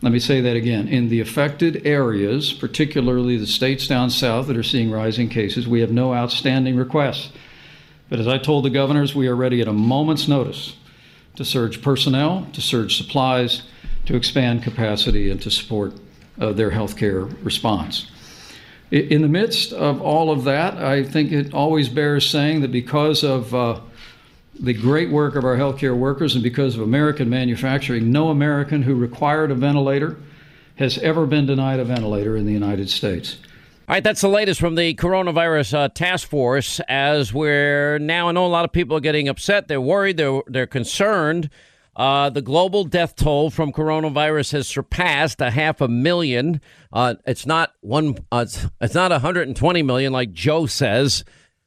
Let me say that again. In the affected areas, particularly the states down south that are seeing rising cases, we have no outstanding requests. But as I told the governors, we are ready at a moment's notice to surge personnel, to surge supplies, to expand capacity, and to support uh, their healthcare response. In the midst of all of that, I think it always bears saying that because of uh, the great work of our healthcare workers and because of American manufacturing, no American who required a ventilator has ever been denied a ventilator in the United States. All right, that's the latest from the coronavirus uh, task force. As we're now, I know a lot of people are getting upset. They're worried. They're they're concerned. Uh, the global death toll from coronavirus has surpassed a half a million. Uh, it's not one. Uh, it's, it's not 120 million like Joe says.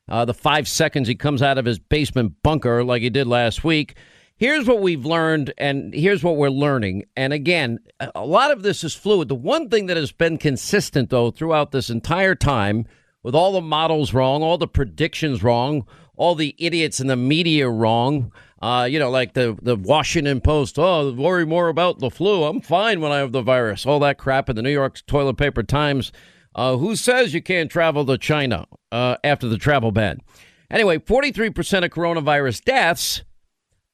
Uh, the five seconds he comes out of his basement bunker like he did last week. Here's what we've learned, and here's what we're learning. And again, a lot of this is fluid. The one thing that has been consistent, though, throughout this entire time, with all the models wrong, all the predictions wrong, all the idiots in the media wrong, uh, you know, like the, the Washington Post, oh, worry more about the flu. I'm fine when I have the virus. All that crap in the New York Toilet Paper Times. Uh, who says you can't travel to China uh, after the travel ban? Anyway, 43% of coronavirus deaths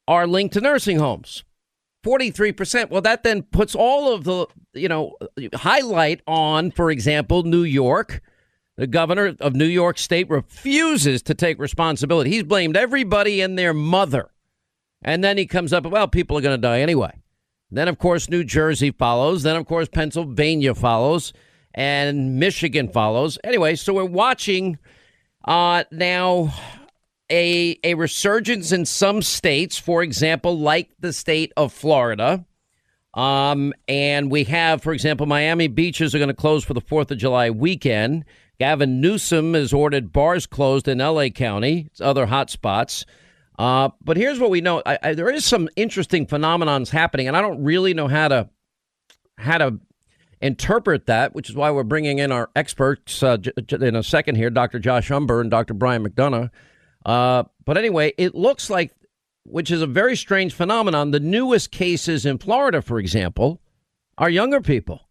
are linked to nursing homes. 43%. Well, that then puts all of the, you know, highlight on, for example, New York. The governor of New York State refuses to take responsibility. He's blamed everybody and their mother. And then he comes up, well, people are going to die anyway. Then, of course, New Jersey follows. Then, of course, Pennsylvania follows. And Michigan follows. Anyway, so we're watching uh, now a a resurgence in some states, for example, like the state of Florida. Um, and we have, for example, Miami beaches are going to close for the Fourth of July weekend. Gavin Newsom has ordered bars closed in L.A. County, other hot spots. Uh, but here's what we know: I, I, there is some interesting phenomenons happening, and I don't really know how to how to interpret that, which is why we're bringing in our experts uh, in a second here, Dr. Josh Umbehr and Dr. Brian McDonough. Uh, but anyway, it looks like, which is a very strange phenomenon, the newest cases in Florida, for example, are younger people.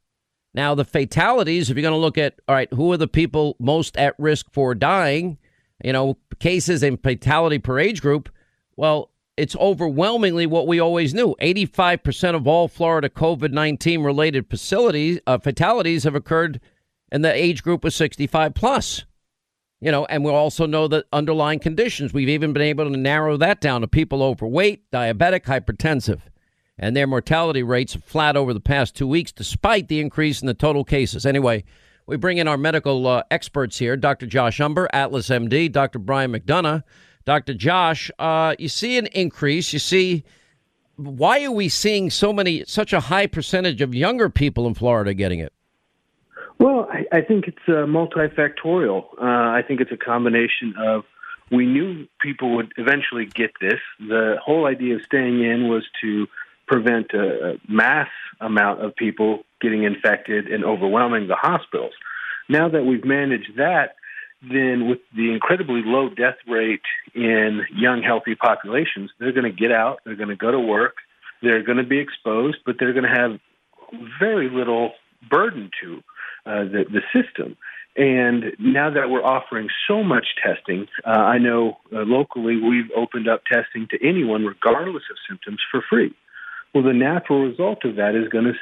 Now, the fatalities, if you're going to look at, all right, who are the people most at risk for dying, you know, cases and fatality per age group, well, it's overwhelmingly what we always knew. 85% of all Florida COVID 19 related facilities, uh, fatalities have occurred in the age group of 65 plus. You know, and we also know the underlying conditions. We've even been able to narrow that down to people overweight, diabetic, hypertensive. And their mortality rates flat over the past two weeks, despite the increase in the total cases. Anyway, we bring in our medical uh, experts here Dr. Josh Umbehr, Atlas MD, Dr. Brian McDonough. Dr. Josh, uh, you see an increase. You see, why are we seeing so many, such a high percentage of younger people in Florida getting it? Well, I, I think it's uh, multifactorial. Uh, I think it's a combination of we knew people would eventually get this. The whole idea of staying in was to prevent a, a mass amount of people getting infected and overwhelming the hospitals. Now that we've managed that, then with the incredibly low death rate in young, healthy populations, they're going to get out, they're going to go to work, they're going to be exposed, but they're going to have very little burden to uh, the, the system. And now that we're offering so much testing, uh, I know uh, locally we've opened up testing to anyone, regardless of symptoms, for free. Well, the natural result of that is going to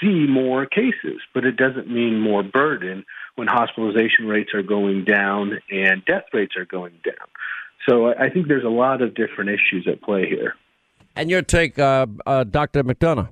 see more cases, but it doesn't mean more burden when hospitalization rates are going down and death rates are going down. So I think there's a lot of different issues at play here. And your take, uh, uh, Dr. McDonough?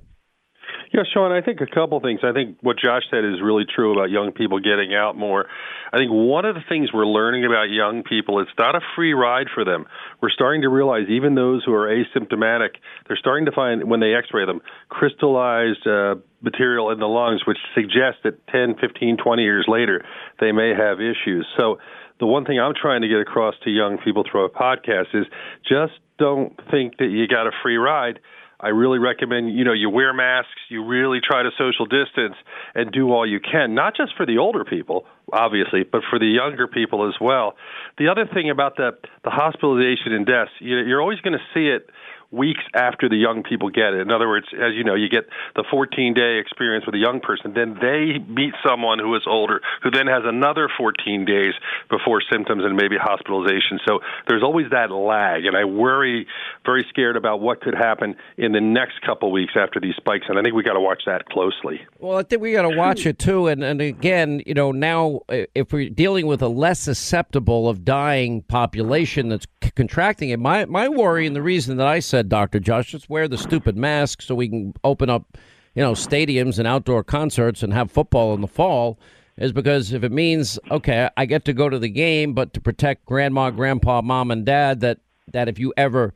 Yeah, Sean, I think a couple things. I think what Josh said is really true about young people getting out more. I think one of the things we're learning about young people, it's not a free ride for them. We're starting to realize even those who are asymptomatic, they're starting to find when they x-ray them crystallized uh, material in the lungs which suggests that 10, 15, 20 years later they may have issues. So the one thing I'm trying to get across to young people through a podcast is just don't think that you got a free ride I really recommend, you know, you wear masks, you really try to social distance and do all you can, not just for the older people, obviously, but for the younger people as well. The other thing about the, the hospitalization and deaths, you, you're always going to see it weeks after the young people get it. In other words, as you know, you get the 14 day experience with a young person, then they meet someone who is older, who then has another 14 days before symptoms and maybe hospitalization. So there's always that lag, and I worry very scared about what could happen in the next couple weeks after these spikes, and I think we got to watch that closely. Well, I think we got to watch it too, and and again, you know, now if we're dealing with a less susceptible of dying population that's contracting it, my my worry and the reason that I said said Dr. Josh. Just wear the stupid mask so we can open up, you know, stadiums and outdoor concerts and have football in the fall. Is because if it means okay, I get to go to the game, but to protect grandma, grandpa, mom, and dad, that that if you ever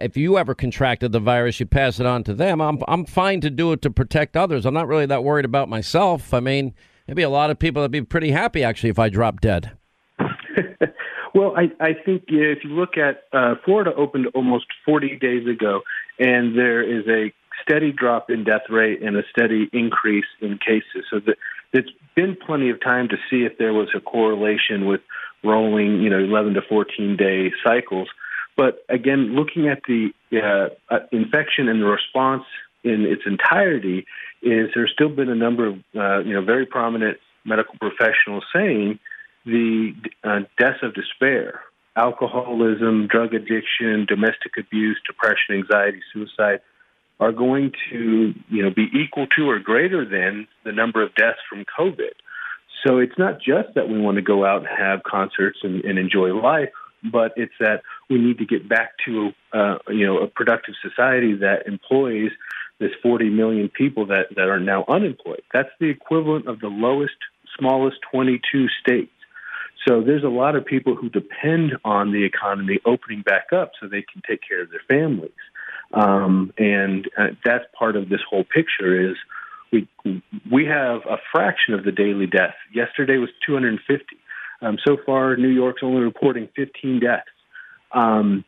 if you ever contracted the virus, you pass it on to them. I'm I'm fine to do it to protect others. I'm not really that worried about myself. I mean, maybe a lot of people that'd be pretty happy actually if I drop dead. [laughs] Well, I, I think if you look at uh, Florida opened almost 40 days ago, and there is a steady drop in death rate and a steady increase in cases. So that there's been plenty of time to see if there was a correlation with rolling, you know, 11 to 14 day cycles. But again, looking at the uh, uh, infection and the response in its entirety, is there's still been a number of uh, you know very prominent medical professionals saying the uh, deaths of despair, alcoholism, drug addiction, domestic abuse, depression, anxiety, suicide are going to you know be equal to or greater than the number of deaths from COVID. So it's not just that we want to go out and have concerts and, and enjoy life, but it's that we need to get back to uh, you know a productive society that employs this 40 million people that, that are now unemployed. That's the equivalent of the lowest, smallest 22 states. So there's a lot of people who depend on the economy opening back up so they can take care of their families. Um, and uh, that's part of this whole picture is we we have a fraction of the daily deaths. Yesterday was 250. Um, so far, New York's only reporting 15 deaths. Um,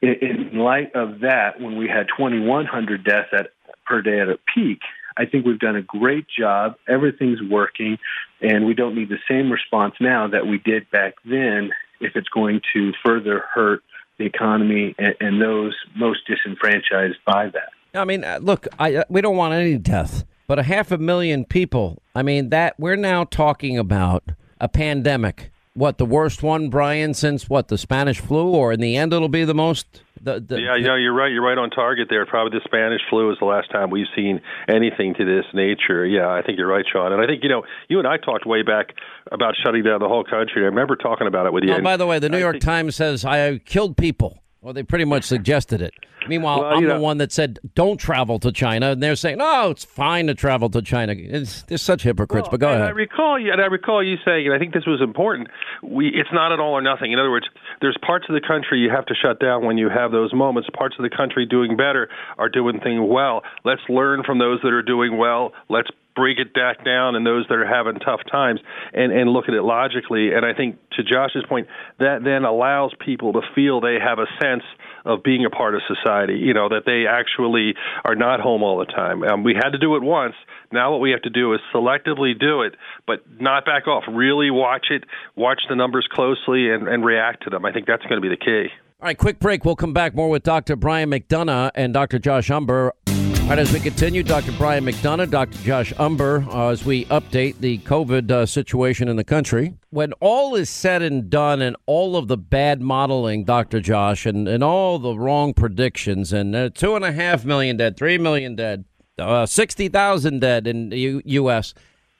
in, in light of that, when we had 2,100 deaths at, per day at a peak, I think we've done a great job. Everything's working, and we don't need the same response now that we did back then if it's going to further hurt the economy and, and those most disenfranchised by that. I mean, uh, look, I, uh, we don't want any death, but a half a million people. I mean, that we're now talking about a pandemic. What the worst one, Brian, since what the Spanish flu, or in the end, it'll be the most the, the, yeah, yeah, you're right. You're right on target there. Probably the Spanish flu is the last time we've seen anything to this nature. Yeah, I think you're right, Sean. And I think you know, you and I talked way back about shutting down the whole country. I remember talking about it with you. Oh, by the way, the New I York think, Times says I killed people. Well, they pretty much suggested it. Meanwhile, well, I'm know, the one that said don't travel to China, and they're saying no, it's fine to travel to China. It's, they're such hypocrites. Well, but go ahead. I recall you, and I recall you saying, and I think this was important. We, it's not at all or nothing. In other words, there's parts of the country you have to shut down when you have those moments. Parts of the country doing better are doing things well. Let's learn from those that are doing well. Let's break it back down and those that are having tough times and, and look at it logically. And I think to Josh's point, that then allows people to feel they have a sense of being a part of society, you know, that they actually are not home all the time. Um, we had to do it once. Now what we have to do is selectively do it, but not back off. Really watch it, watch the numbers closely, and, and react to them. I think that's going to be the key. All right, quick break. We'll come back more with Dr. Brian McDonough and Dr. Josh Umbehr. All right, as we continue, Dr. Brian McDonough, Dr. Josh Umbehr, uh, as we update the COVID uh, situation in the country. When all is said and done, and all of the bad modeling, Dr. Josh, and, and all the wrong predictions, and uh, two and a half million dead, three million dead, uh, 60,000 dead in the U- U.S.,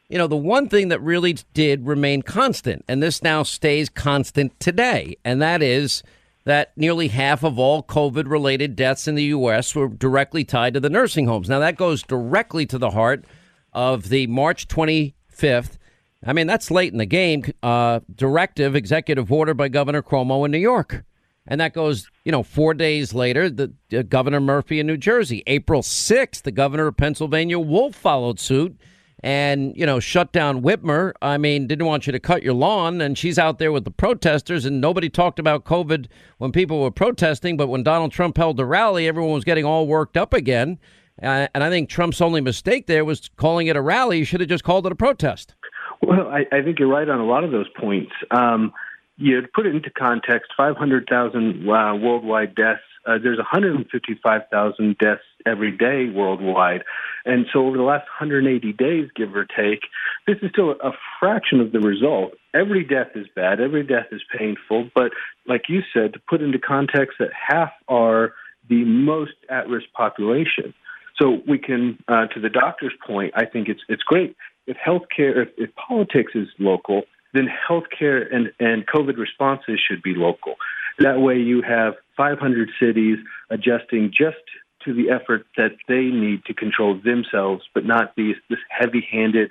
you know, the one thing that really did remain constant, and this now stays constant today, and that is – that nearly half of all COVID related deaths in the U.S. were directly tied to the nursing homes. Now, that goes directly to the heart of the March 25th. I mean, that's late in the game. Uh, directive, executive order by Governor Cuomo in New York. And that goes, you know, four days later, the uh, Governor Murphy in New Jersey. April 6th, the governor of Pennsylvania, Wolf, followed suit and you know shut down Whitmer. I mean, didn't want you to cut your lawn, and she's out there with the protesters, and nobody talked about COVID when people were protesting, but when Donald Trump held the rally, everyone was getting all worked up again. Uh, and I think Trump's only mistake there was calling it a rally. He should have just called it a protest. Well, I, I think you're right on a lot of those points. Um, you put it into context: 500,000 uh, worldwide deaths. Uh, there's 155,000 deaths every day worldwide, and so over the last 180 days, give or take, this is still a fraction of the result. Every death is bad. Every death is painful. But like you said, to put into context that half are the most at-risk population. So we can, uh, to the doctor's point, I think it's it's great if healthcare, if, if politics is local, then healthcare and and COVID responses should be local. That way, you have 500 cities adjusting just to the effort that they need to control themselves, but not these this heavy-handed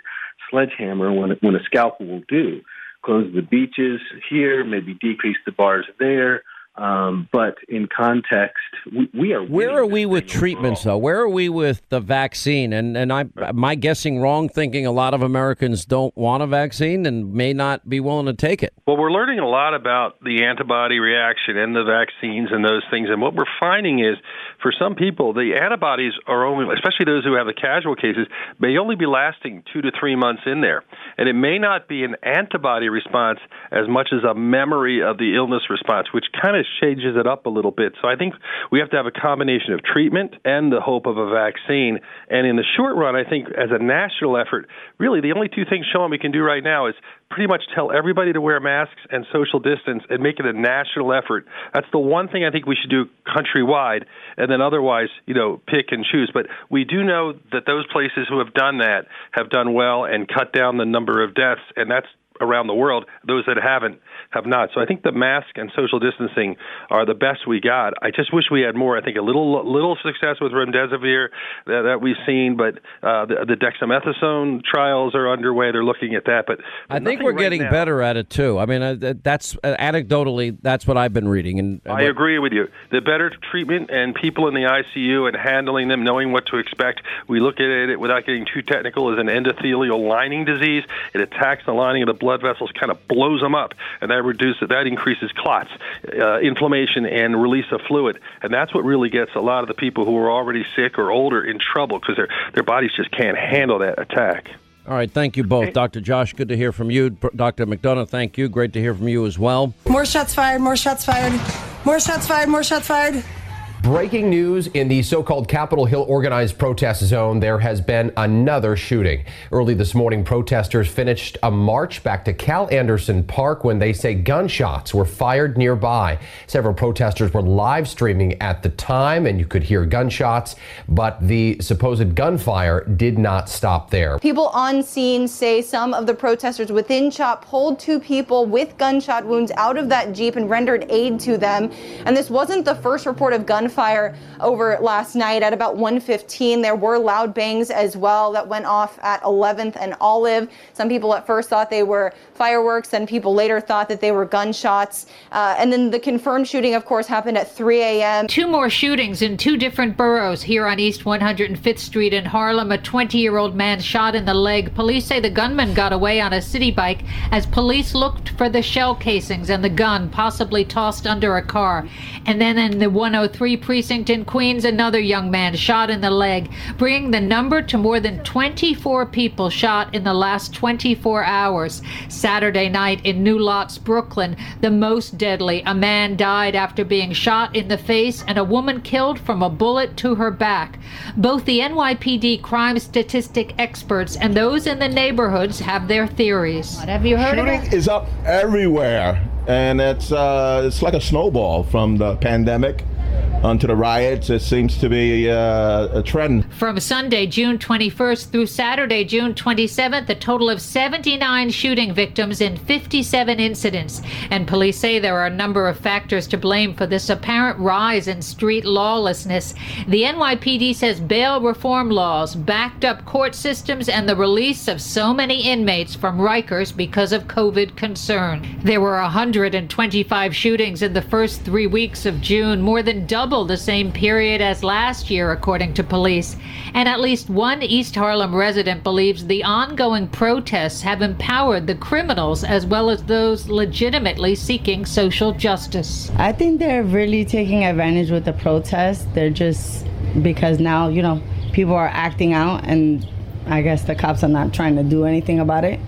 sledgehammer when when a scalpel will do. Close the beaches here, maybe decrease the bars there. Um, but in context, we, we are. Where are we with treatments, though? Where are we with the vaccine? And and I am I guessing wrong, thinking a lot of Americans don't want a vaccine and may not be willing to take it. Well, we're learning a lot about the antibody reaction and the vaccines and those things. And what we're finding is, for some people, the antibodies are only, especially those who have the casual cases, may only be lasting two to three months in there, and it may not be an antibody response as much as a memory of the illness response, which kind of changes it up a little bit. So I think we have to have a combination of treatment and the hope of a vaccine. And in the short run, I think as a national effort, really the only two things, Sean, we can do right now is pretty much tell everybody to wear masks and social distance and make it a national effort. That's the one thing I think we should do countrywide, and then otherwise, you know, pick and choose. But we do know that those places who have done that have done well and cut down the number of deaths, and that's around the world. Those that haven't have not. So I think the mask and social distancing are the best we got. I just wish we had more. I think a little little success with remdesivir that, that we've seen, but uh, the, the, dexamethasone trials are underway. They're looking at that, but I think we're right getting now. better at it too. I mean, uh, that's uh, anecdotally that's what I've been reading, and I agree with you. The better treatment and people in the ICU and handling them, knowing what to expect. We look at it without getting too technical as an endothelial lining disease. It attacks the lining of the blood vessels, kind of blows them up, and that reduces that increases clots, uh, inflammation, and release of fluid, and that's what really gets a lot of the people who are already sick or older in trouble because their their bodies just can't handle that attack. All right, thank you both, Dr. Josh. Good to hear from you, Dr. McDonough. Thank you. Great to hear from you as well. More shots fired. More shots fired. More shots fired. More shots fired. Breaking news in the so called Capitol Hill organized protest zone, there has been another shooting. Early this morning, protesters finished a march back to Cal Anderson Park when they say gunshots were fired nearby. Several protesters were live streaming at the time, and you could hear gunshots, but the supposed gunfire did not stop there. People on scene say some of the protesters within CHOP pulled two people with gunshot wounds out of that Jeep and rendered aid to them. And this wasn't the first report of gunfire gunfire over last night at about 1:15. There were loud bangs as well that went off at 11th and Olive. Some people at first thought they were fireworks, and people later thought that they were gunshots. Uh, and then the confirmed shooting, of course, happened at 3 a.m. Two more shootings in two different boroughs here on East 105th Street in Harlem. A 20-year-old man shot in the leg. Police say the gunman got away on a city bike as police looked for the shell casings and the gun possibly tossed under a car. And then in the 103 precinct in Queens, another young man shot in the leg, bringing the number to more than 24 people shot in the last 24 hours. Saturday night in New Lots, Brooklyn, the most deadly. A man died after being shot in the face and a woman killed from a bullet to her back. Both the NYPD crime statistic experts and those in the neighborhoods have their theories. What have you heard Shooting of it? is up everywhere, and it's uh, it's like a snowball from the pandemic onto the riots. It seems to be uh, a trend. From Sunday, June 21st through Saturday, June 27th, a total of 79 shooting victims in 57 incidents. And police say there are a number of factors to blame for this apparent rise in street lawlessness. The NYPD says bail reform laws, backed up court systems, and the release of so many inmates from Rikers because of COVID concern. There were 125 shootings in the first three weeks of June, more than double double the same period as last year, according to police. And at least one East Harlem resident believes the ongoing protests have empowered the criminals as well as those legitimately seeking social justice. I think they're really taking advantage with the protests. They're just because now, you know, people are acting out and I guess the cops are not trying to do anything about it.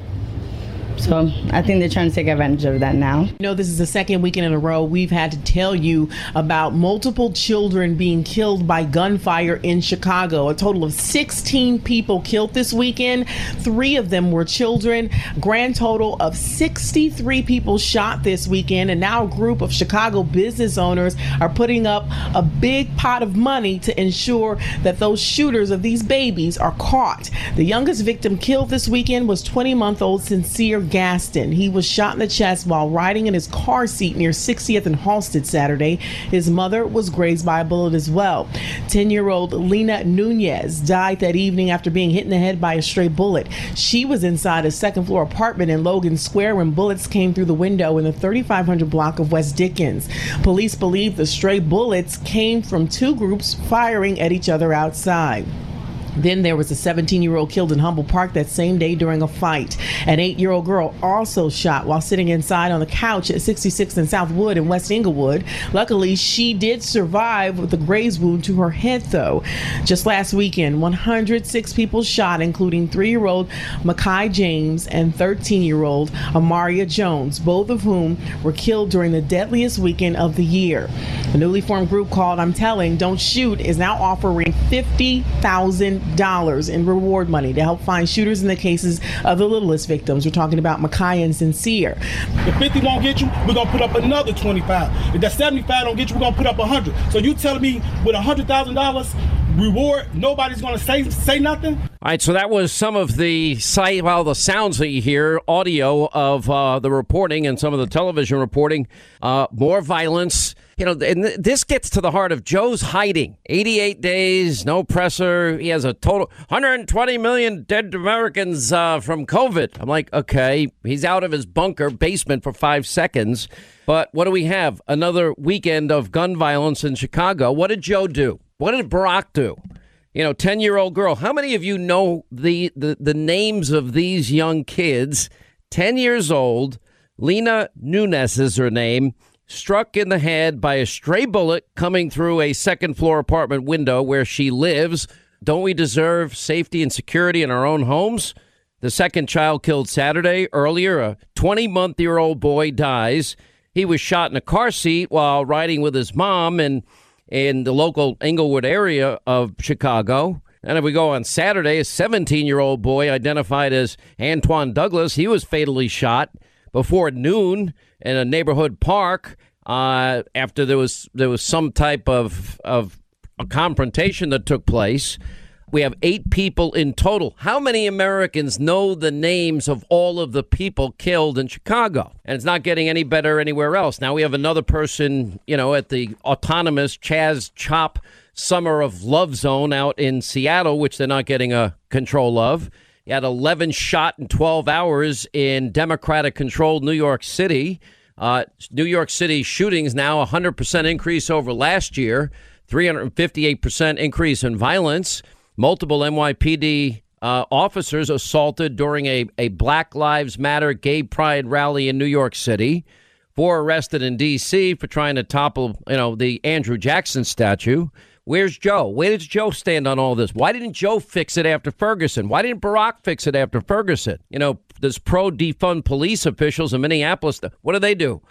So I think they're trying to take advantage of that now. You know, this is the second weekend in a row we've had to tell you about multiple children being killed by gunfire in Chicago. A total of 16 people killed this weekend. Three of them were children. Grand total of 63 people shot this weekend. And now a group of Chicago business owners are putting up a big pot of money to ensure that those shooters of these babies are caught. The youngest victim killed this weekend was 20 month old Sincere Gaston. He was shot in the chest while riding in his car seat near 60th and Halsted Saturday. His mother was grazed by a bullet as well. 10 year old Lena Nunez died that evening after being hit in the head by a stray bullet. She was inside a second floor apartment in Logan Square when bullets came through the window in the 3500 block of West Dickens. Police believe the stray bullets came from two groups firing at each other outside. Then there was a 17 year old killed in Humboldt Park that same day during a fight. An eight year old girl also shot while sitting inside on the couch at 66 and Southwood in West Englewood. Luckily, she did survive with a graze wound to her head, though. Just last weekend, 106 people shot, including three year old Mekhi James and 13 year old Amaria Jones, both of whom were killed during the deadliest weekend of the year. A newly formed group called I'm Telling Don't Shoot is now offering 50,000 dollars in reward money to help find shooters in the cases of the littlest victims. We're talking about Mekhi and Sincere. If 50 won't get you, we're gonna put up another 25. If that 75 don't get you, we're gonna put up 100. So you telling me with $100,000 reward, nobody's gonna say say nothing? All right, so that was some of the sight, well, the sounds that you hear, audio of uh, the reporting and some of the television reporting. Uh, more violence. You know, and th- this gets to the heart of Joe's hiding. 88 days, no presser. He has a total 120 million dead Americans uh, from COVID. I'm like, okay, he's out of his bunker basement for five seconds. But what do we have? Another weekend of gun violence in Chicago. What did Joe do? What did Barack do? you know, 10 year old girl. How many of you know the, the, the names of these young kids? 10 years old, Lena Nunez is her name, struck in the head by a stray bullet coming through a second floor apartment window where she lives. Don't we deserve safety and security in our own homes? The second child killed Saturday. Earlier, a 20 month year old boy dies. He was shot in a car seat while riding with his mom and in the local Englewood area of Chicago. And if we go on Saturday, a 17 year old boy identified as Antoine Douglas, he was fatally shot before noon in a neighborhood park uh, after there was there was some type of of a confrontation that took place. We have eight people in total. How many Americans know the names of all of the people killed in Chicago? And it's not getting any better anywhere else. Now we have another person, you know, at the autonomous Chaz Chop Summer of Love Zone out in Seattle, which they're not getting a control of. You had 11 shot in 12 hours in Democratic controlled New York City. Uh, New York City shootings now 100% increase over last year, 358% increase in violence. Multiple NYPD uh, officers assaulted during a, a Black Lives Matter gay pride rally in New York City. Four arrested in D.C. for trying to topple, you know, the Andrew Jackson statue. Where's Joe? Where does Joe stand on all this? Why didn't Joe fix it after Ferguson? Why didn't Barack fix it after Ferguson? You know, there's pro defund police officials in Minneapolis. What do they do?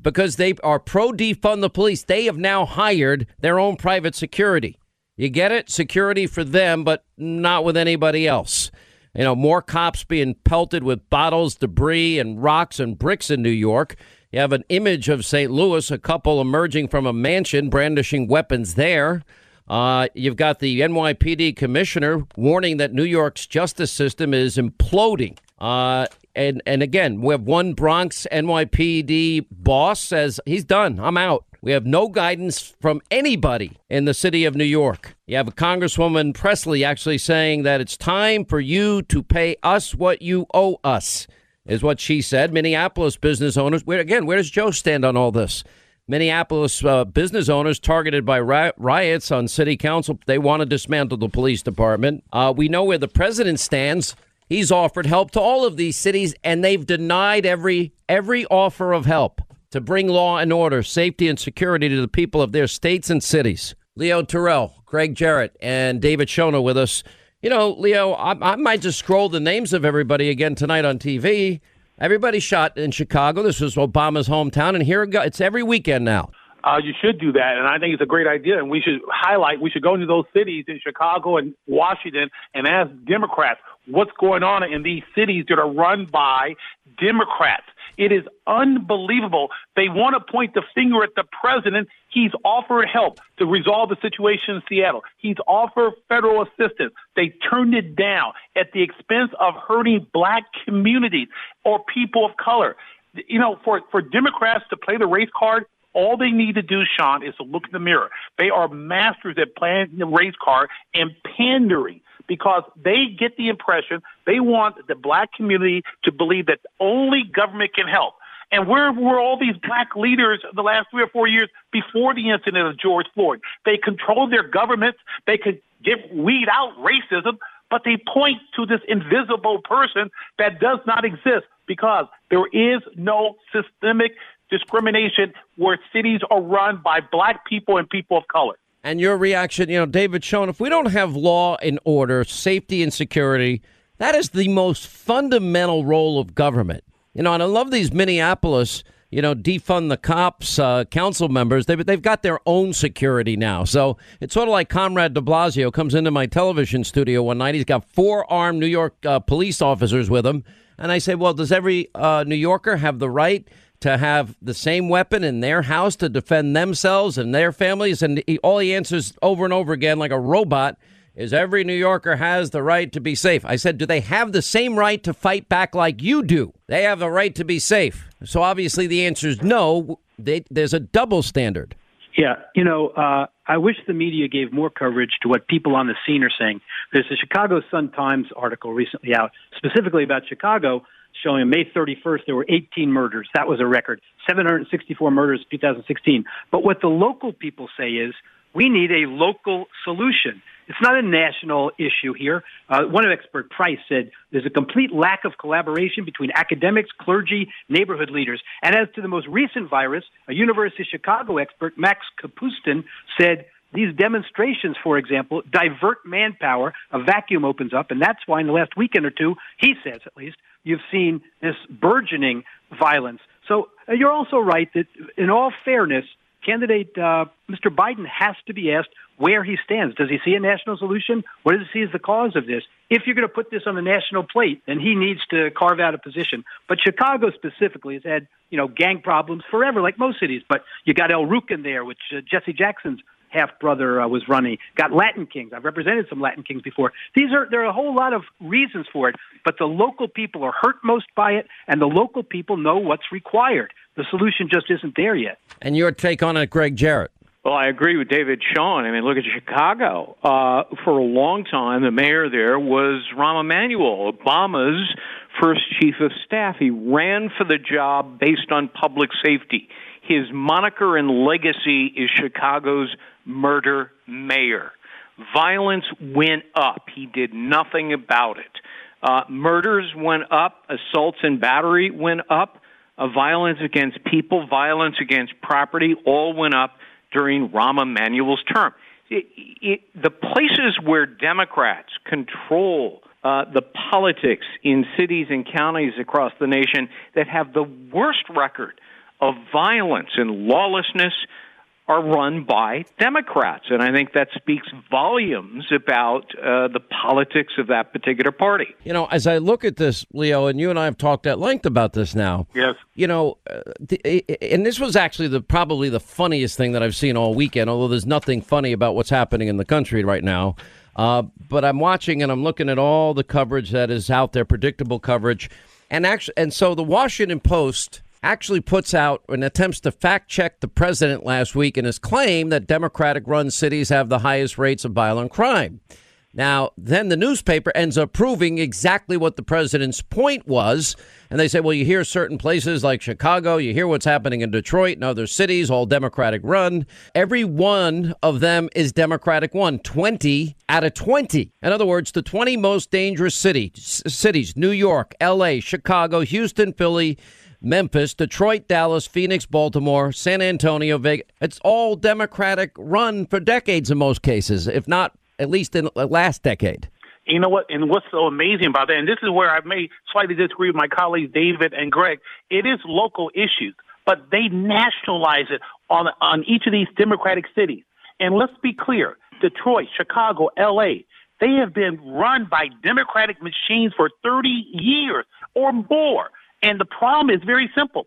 Because they are pro defund the police, they have now hired their own private security. You get it? Security for them, but not with anybody else. You know, more cops being pelted with bottles, debris, and rocks and bricks in New York. You have an image of St. Louis, a couple emerging from a mansion brandishing weapons there. Uh, you've got the NYPD commissioner warning that New York's justice system is imploding. Uh, and and again, we have one Bronx NYPD boss says he's done. I'm out. We have no guidance from anybody in the city of New York. You have a Congresswoman Presley actually saying that it's time for you to pay us what you owe us, is what she said. Minneapolis business owners, where again, where does Joe stand on all this? Minneapolis uh, business owners targeted by ri- riots on city council. They want to dismantle the police department. Uh, we know where the president stands. He's offered help to all of these cities, and they've denied every every offer of help to bring law and order, safety and security to the people of their states and cities. Leo Terrell, Greg Jarrett, and David Schoen with us. You know, Leo, I, I might just scroll the names of everybody again tonight on TV. Everybody shot in Chicago. This was Obama's hometown, and here it go. It's every weekend now. Uh, you should do that, and I think it's a great idea. And we should highlight. We should go into those cities in Chicago and Washington and ask Democrats what's going on in these cities that are run by Democrats. It is unbelievable. They want to point the finger at the president. He's offered help to resolve the situation in Seattle. He's offered federal assistance. They turned it down at the expense of hurting black communities or people of color. You know, for, for Democrats to play the race card, all they need to do, Sean, is to look in the mirror. They are masters at playing the race card and pandering because they get the impression they want the black community to believe that only government can help. And where were all these black leaders the last three or four years before the incident of George Floyd? They control their governments. They could get weed out racism, but they point to this invisible person that does not exist because there is no systemic discrimination where cities are run by black people and people of color. And your reaction, you know, David Schoen, if we don't have law and order, safety and security, that is the most fundamental role of government. You know, and I love these Minneapolis, you know, defund the cops uh, council members. They've, they've got their own security now. So it's sort of like Comrade de Blasio comes into my television studio one night. He's got four armed New York uh, police officers with him. And I say, well, does every uh, New Yorker have the right to have the same weapon in their house to defend themselves and their families? And he, all he answers over and over again, like a robot, is every New Yorker has the right to be safe. I said, do they have the same right to fight back like you do? They have the right to be safe. So obviously the answer is no. They, there's a double standard. Yeah, you know, uh, I wish the media gave more coverage to what people on the scene are saying. There's a Chicago Sun Times article recently out specifically about Chicago showing May 31st there were 18 murders. That was a record. 764 murders in 2016. But what the local people say is we need a local solution. It's not a national issue here. Uh, one expert, Price, said there's a complete lack of collaboration between academics, clergy, neighborhood leaders. And as to the most recent virus, a University of Chicago expert, Max Kapustin, said these demonstrations, for example, divert manpower. A vacuum opens up, and that's why in the last weekend or two, he says at least, you've seen this burgeoning violence. So uh, you're also right that, in all fairness, candidate uh, Mr. Biden has to be asked where he stands. Does he see a national solution? What does he see as the cause of this? If you're going to put this on the national plate, then he needs to carve out a position. But Chicago specifically has had, you know, gang problems forever, like most cities. But you got El Rukn there, which uh, Jesse Jackson's half brother uh, was running. Got Latin Kings. I've represented some Latin Kings before. These are there are a whole lot of reasons for it, but the local people are hurt most by it, and the local people know what's required. The solution just isn't there yet. And your take on it, Greg Jarrett? Well, I agree with David Schoen. I mean, look at Chicago. Uh, for a long time, the mayor there was Rahm Emanuel, Obama's first chief of staff. He ran for the job based on public safety. His moniker and legacy is Chicago's murder mayor. Violence went up. He did nothing about it. Uh, murders went up. Assaults and battery went up. Uh, violence against people, violence against property, all went up during Rahm Emanuel's term. It, it, the places where Democrats control uh, the politics in cities and counties across the nation that have the worst record of violence and lawlessness are run by Democrats. And I think that speaks volumes about uh, the politics of that particular party. You know, as I look at this, Leo, and you and I have talked at length about this now. Yes. You know, uh, the, and this was actually the probably the funniest thing that I've seen all weekend, although there's nothing funny about what's happening in the country right now. Uh, but I'm watching and I'm looking at all the coverage that is out there, predictable coverage. And actually, and so the Washington Post actually puts out and attempts to fact check the president last week in his claim that Democratic run cities have the highest rates of violent crime. Now, then the newspaper ends up proving exactly what the president's point was. And they say, well, you hear certain places like Chicago, you hear what's happening in Detroit and other cities, all Democratic run. Every one of them is Democratic one, 20 out of 20. In other words, the 20 most dangerous cities, cities New York, LA, Chicago, Houston, Philly, Memphis, Detroit, Dallas, Phoenix, Baltimore, San Antonio, Vegas. It's all Democratic run for decades in most cases, if not at least in the last decade. You know what? And what's so amazing about that, and this is where I may slightly disagree with my colleagues David and Greg, it is local issues, but they nationalize it on on each of these Democratic cities. And let's be clear: Detroit, Chicago, L.A. They have been run by Democratic machines for 30 years or more. And the problem is very simple: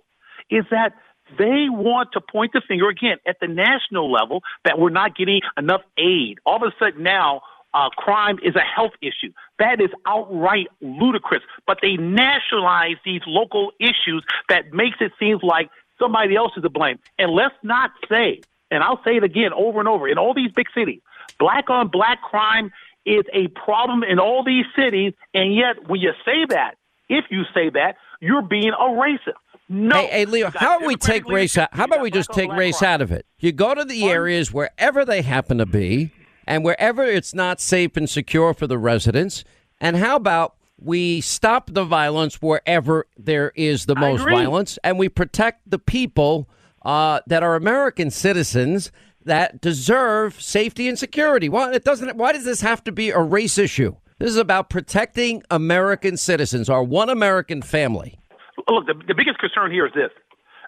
is that they want to point the finger again at the national level that we're not getting enough aid. All of a sudden now, uh, crime is a health issue. That is outright ludicrous. But they nationalize these local issues that makes it seem like somebody else is to blame. And let's not say, and I'll say it again over and over, in all these big cities, black on black crime is a problem in all these cities. And yet, when you say that, if you say that, you're being a racist. No. Hey, hey Leo, how about we take race out? How about we just take race out of it? You go to the areas wherever they happen to be, and wherever it's not safe and secure for the residents. And how about we stop the violence wherever there is the most violence, and we protect the people uh, that are American citizens that deserve safety and security. Why it doesn't? Why does this have to be a race issue? This is about protecting American citizens, our one American family. look, the, the biggest concern here is this.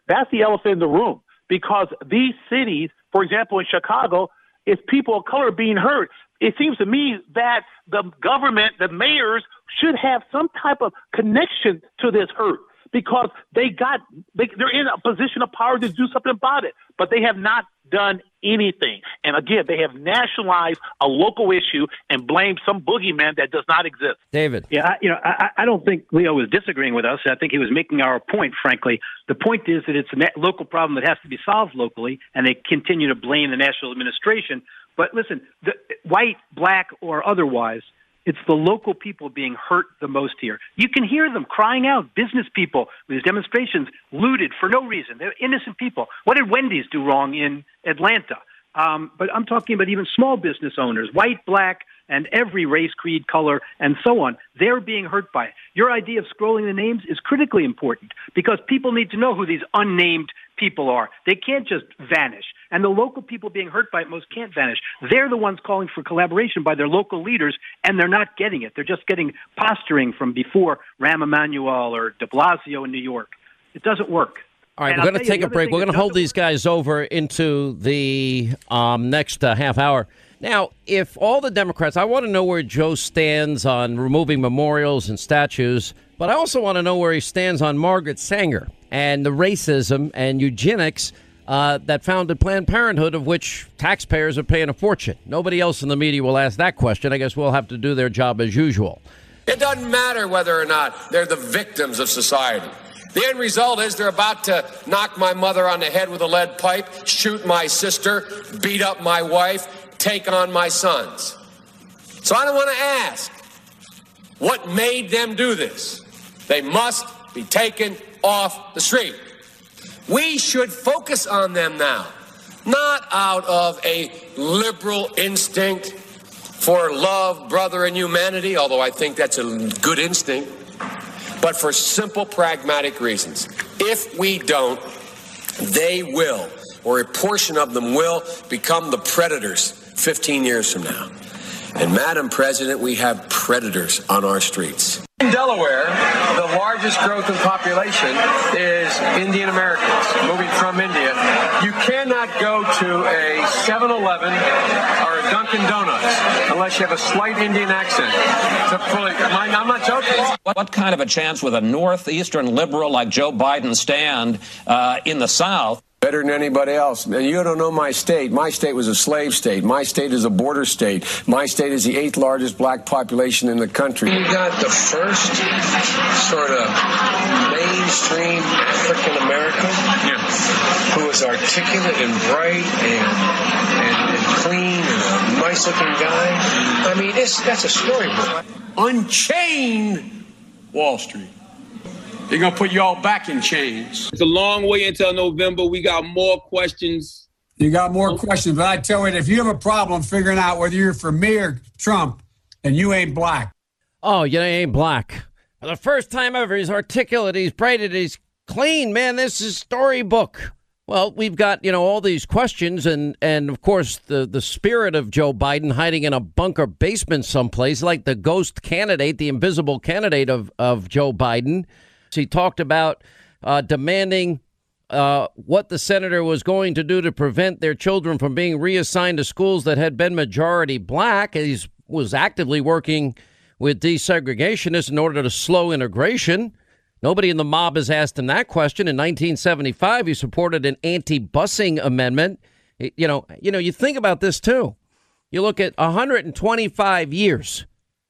That's the elephant in the room because these cities, for example, in Chicago, is people of color being hurt. It seems to me that the government, the mayors, should have some type of connection to this hurt because they got they, they're in a position of power to do something about it, but they have not done anything. And again, they have nationalized a local issue and blamed some boogeyman that does not exist. David. Yeah, I, you know, I, I don't think Leo was disagreeing with us. I think he was making our point. Frankly, the point is that it's a local problem that has to be solved locally, and they continue to blame the national administration. But listen, the, white, black, or otherwise, it's the local people being hurt the most here. You can hear them crying out. Business people these demonstrations looted for no reason. They're innocent people. What did Wendy's do wrong in Atlanta? Um, but I'm talking about even small business owners, white, black, and every race, creed, color, and so on. They're being hurt by it. Your idea of scrolling the names is critically important because people need to know who these unnamed people are. They can't just vanish. And the local people being hurt by it most can't vanish. They're the ones calling for collaboration by their local leaders, and they're not getting it. They're just getting posturing from before Rahm Emanuel or de Blasio in New York. It doesn't work. All right, And we're going to take a break. We're going to hold these guys over into the um, next uh, half hour. Now, if all the Democrats, I want to know where Joe stands on removing memorials and statues, but I also want to know where he stands on Margaret Sanger and the racism and eugenics uh, that founded Planned Parenthood, of which taxpayers are paying a fortune. Nobody else in the media will ask that question. I guess we'll have to do their job as usual. It doesn't matter whether or not they're the victims of society. The end result is they're about to knock my mother on the head with a lead pipe, shoot my sister, beat up my wife, take on my sons. So I don't want to ask what made them do this. They must be taken off the street. We should focus on them now, not out of a liberal instinct for love, brother, and humanity, although I think that's a good instinct, but for simple pragmatic reasons. If we don't, they will, or a portion of them will, become the predators 15 years from now. And, Madam President, we have predators on our streets. In Delaware, the largest growth in population is Indian Americans moving from India. You cannot go to a 7 Eleven or a Dunkin' Donuts unless you have a slight Indian accent. To fully, I'm not joking. What kind of a chance would a northeastern liberal like Joe Biden stand uh, in the South? Better than anybody else. And you don't know my state. My state was a slave state. My state is a border state. My state is the eighth largest black population in the country. You got the first sort of mainstream African American who is articulate and bright and, and, and clean and a nice looking guy. I mean, it's, that's a storybook. Unchain Wall Street. They're going to put you all back in chains. It's a long way until November. We got more questions. You got more questions, but I tell you, if you have a problem figuring out whether you're for me or Trump, and you ain't black. Oh, you ain't black. For the first time ever, he's articulate, he's braided, he's clean, man. This is storybook. Well, we've got you know all these questions, and and of course the the spirit of Joe Biden hiding in a bunker basement someplace, like the ghost candidate, the invisible candidate of of Joe Biden. He talked about uh, demanding uh, what the senator was going to do to prevent their children from being reassigned to schools that had been majority black. He was actively working with desegregationists in order to slow integration. Nobody in the mob has asked him that question. In 1975, he supported an anti-busing amendment. You know, you know, you think about this too. You look at 125 years.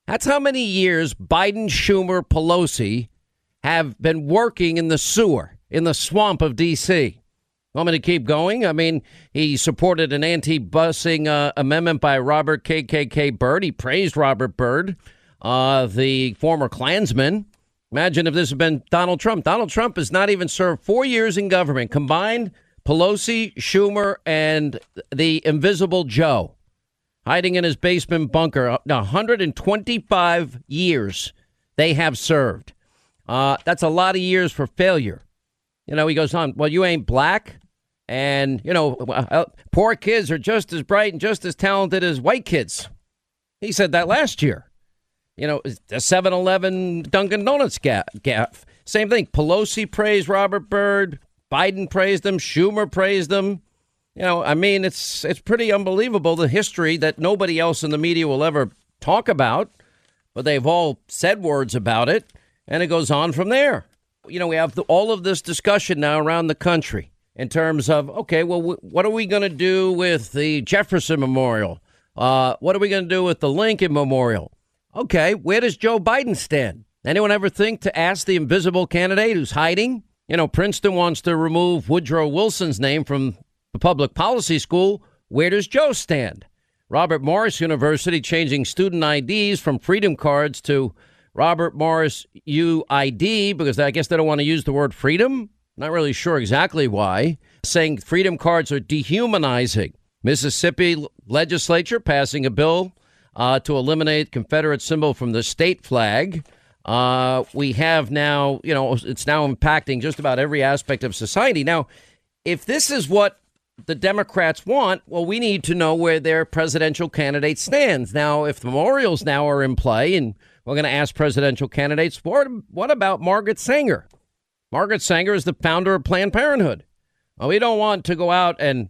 That's how many years Biden, Schumer, Pelosi have been working in the sewer, in the swamp of D.C. Want me to keep going? I mean, he supported an anti busing uh, amendment by Robert KKK Byrd. He praised Robert Byrd, uh, the former Klansman. Imagine if this had been Donald Trump. Donald Trump has not even served four years in government. Combined, Pelosi, Schumer, and the invisible Joe hiding in his basement bunker. 125 years they have served. Uh, that's a lot of years for failure. You know, he goes on, well, you ain't black. And, you know, uh, poor kids are just as bright and just as talented as white kids. He said that last year. You know, the 7 Eleven Dunkin' Donuts gaff. Same thing. Pelosi praised Robert Byrd. Biden praised him. Schumer praised him. You know, I mean, it's it's pretty unbelievable the history that nobody else in the media will ever talk about, but they've all said words about it. And it goes on from there. You know, we have the, all of this discussion now around the country in terms of, okay, well, w- what are we going to do with the Jefferson Memorial? Uh, what are we going to do with the Lincoln Memorial? Okay, where does Joe Biden stand? Anyone ever think to ask the invisible candidate who's hiding? You know, Princeton wants to remove Woodrow Wilson's name from the public policy school. Where does Joe stand? Robert Morris University changing student IDs from freedom cards to Robert Morris UID because I guess they don't want to use the word freedom. Not really sure exactly why. Saying freedom cards are dehumanizing. Mississippi legislature passing a bill uh, to eliminate Confederate symbol from the state flag. Uh, we have now, you know, it's now impacting just about every aspect of society. Now, if this is what the Democrats want, well, we need to know where their presidential candidate stands. Now, if memorials now are in play and we're going to ask presidential candidates, what, what about Margaret Sanger? Margaret Sanger is the founder of Planned Parenthood. Well, we don't want to go out and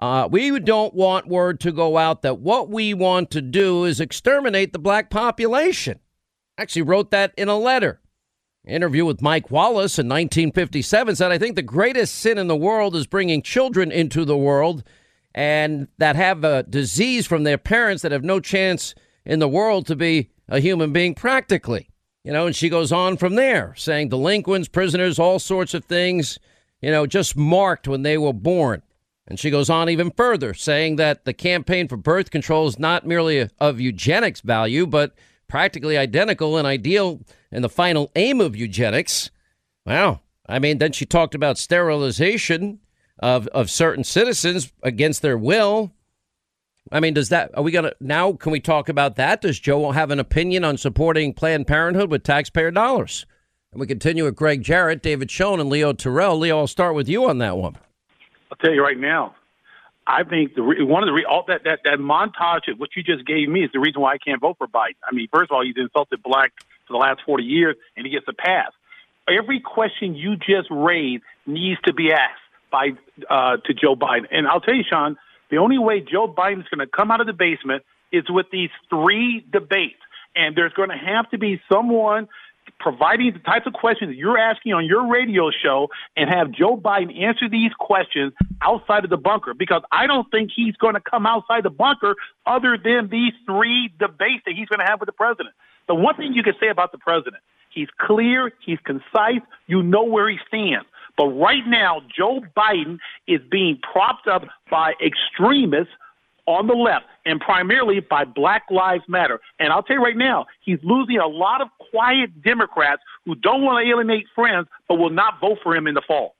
uh, we don't want word to go out that what we want to do is exterminate the black population. Actually, wrote that in a letter. Interview with Mike Wallace in 1957 said, I think the greatest sin in the world is bringing children into the world and that have a disease from their parents that have no chance in the world to be a human being practically. You know, and she goes on from there, saying delinquents, prisoners, all sorts of things, you know, just marked when they were born. And she goes on even further, saying that the campaign for birth control is not merely of eugenics value, but practically identical and ideal in the final aim of eugenics. Wow. I mean, then she talked about sterilization of, of certain citizens against their will. I mean, does that, are we going to, now can we talk about that? Does Joe have an opinion on supporting Planned Parenthood with taxpayer dollars? And we continue with Greg Jarrett, David Schoen, and Leo Terrell. Leo, I'll start with you on that one. I'll tell you right now. I think the one of the re, all that, that that montage of what you just gave me is the reason why I can't vote for Biden. I mean, first of all, he's insulted black for the last forty years, and he gets a pass. Every question you just raised needs to be asked by uh, to Joe Biden. And I'll tell you, Sean, the only way Joe Biden's going to come out of the basement is with these three debates. And there's going to have to be someone providing the types of questions you're asking on your radio show and have Joe Biden answer these questions outside of the bunker because I don't think he's going to come outside the bunker other than these three debates that he's going to have with the president. The one thing you can say about the president, he's clear, he's concise, you know where he stands. But right now, Joe Biden is being propped up by extremists on the left and primarily by Black Lives Matter. And I'll tell you right now, he's losing a lot of quiet Democrats who don't want to alienate friends but will not vote for him in the fall.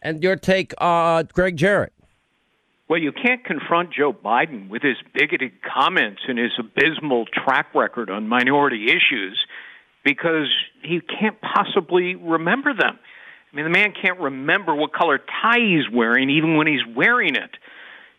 And your take, uh, Greg Jarrett. Well, you can't confront Joe Biden with his bigoted comments and his abysmal track record on minority issues because he can't possibly remember them. I mean, the man can't remember what color tie he's wearing even when he's wearing it.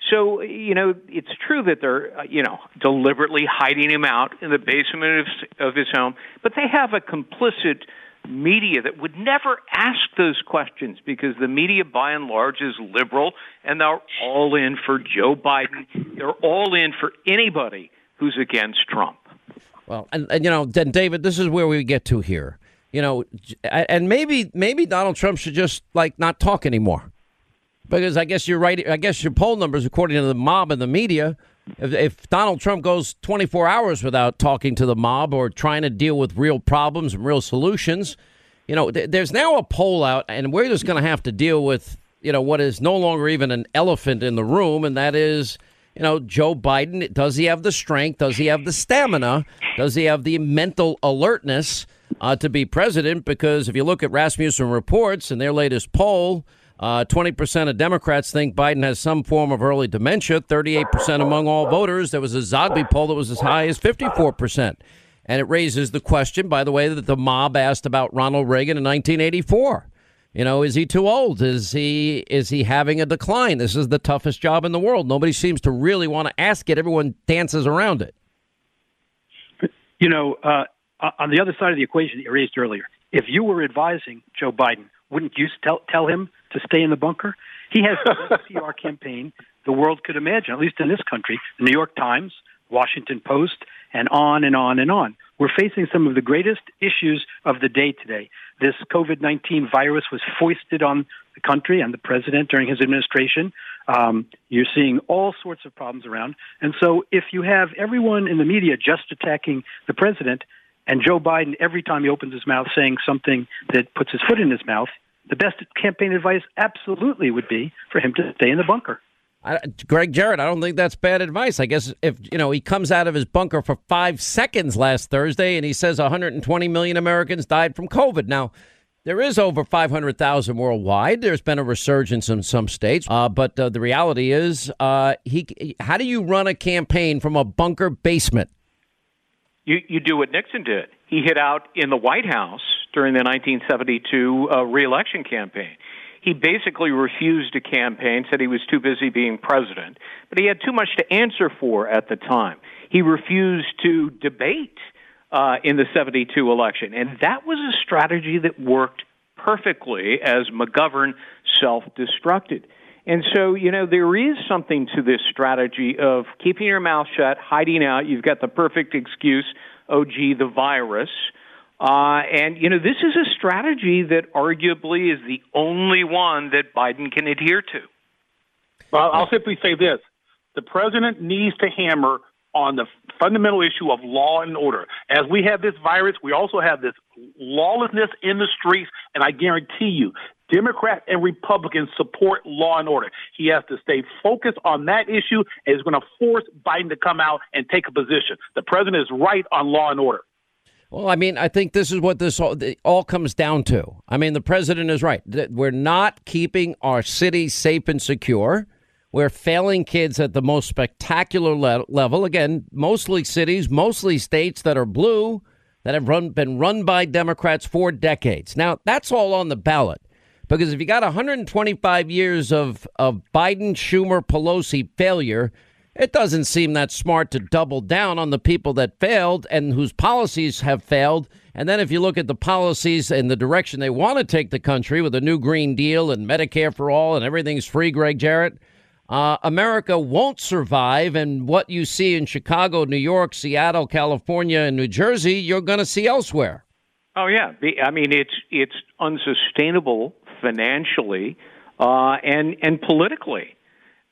So, you know, it's true that they're, uh, you know, deliberately hiding him out in the basement of, of his home, but they have a complicit media that would never ask those questions because the media by and large is liberal and they're all in for Joe Biden. They're all in for anybody who's against Trump. Well, and, and you know, then David, this is where we get to here. You know, and maybe maybe Donald Trump should just like not talk anymore. Because I guess you're right. I guess your poll numbers, according to the mob and the media, if, if, Donald Trump goes 24 hours without talking to the mob or trying to deal with real problems and real solutions, you know, th- there's now a poll out, and we're just going to have to deal with, you know, what is no longer even an elephant in the room, and that is, you know, Joe Biden. Does he have the strength? Does he have the stamina? Does he have the mental alertness uh, to be president? Because if you look at Rasmussen reports and their latest poll, uh, 20% of Democrats think Biden has some form of early dementia. 38% among all voters. There was a Zogby poll that was as high as 54%. And it raises the question, by the way, that the mob asked about Ronald Reagan in 1984. You know, is he too old? Is he is he having a decline? This is the toughest job in the world. Nobody seems to really want to ask it. Everyone dances around it. You know, uh, on the other side of the equation that you raised earlier, if you were advising Joe Biden, wouldn't you tell tell him to stay in the bunker? He has the best [laughs] PR campaign the world could imagine, at least in this country. The New York Times, Washington Post, and on and on and on. We're facing some of the greatest issues of the day today. This COVID 19 virus was foisted on the country and the president during his administration. Um, you're seeing all sorts of problems around. And so, if you have everyone in the media just attacking the president, and Joe Biden, every time he opens his mouth, saying something that puts his foot in his mouth, the best campaign advice absolutely would be for him to stay in the bunker. I, Greg Jarrett, I don't think that's bad advice. I guess if you know he comes out of his bunker for five seconds last Thursday and he says 120 million Americans died from COVID. Now, there is over 500,000 worldwide. There's been a resurgence in some states, uh, but uh, the reality is, uh, he. How do you run a campaign from a bunker basement? You you do what Nixon did. He hid out in the White House during the 1972 uh, reelection campaign. He basically refused to campaign, said he was too busy being president, but he had too much to answer for at the time. He refused to debate uh, in the 72 election, and that was a strategy that worked perfectly as McGovern self destructed. And so, you know, there is something to this strategy of keeping your mouth shut, hiding out. You've got the perfect excuse, oh, gee, the virus. Uh, and, you know, this is a strategy that arguably is the only one that Biden can adhere to. Well, I'll simply say this the president needs to hammer on the fundamental issue of law and order. As we have this virus, we also have this lawlessness in the streets, and I guarantee you, Democrats and Republicans support law and order. He has to stay focused on that issue and is going to force Biden to come out and take a position. The president is right on law and order. Well, I mean, I think this is what this all, all, comes down to. I mean, the president is right. We're not keeping our city safe and secure. We're failing kids at the most spectacular le- level. Again, mostly cities, mostly states that are blue, that have run, been run by Democrats for decades. Now, that's all on the ballot. Because if you got 125 years of, of Biden, Schumer, Pelosi failure, it doesn't seem that smart to double down on the people that failed and whose policies have failed. And then if you look at the policies and the direction they want to take the country with a new Green Deal and Medicare for all and everything's free, Greg Jarrett, uh, America won't survive. And what you see in Chicago, New York, Seattle, California, and New Jersey, you're going to see elsewhere. Oh yeah, I mean it's it's unsustainable financially uh, and and politically.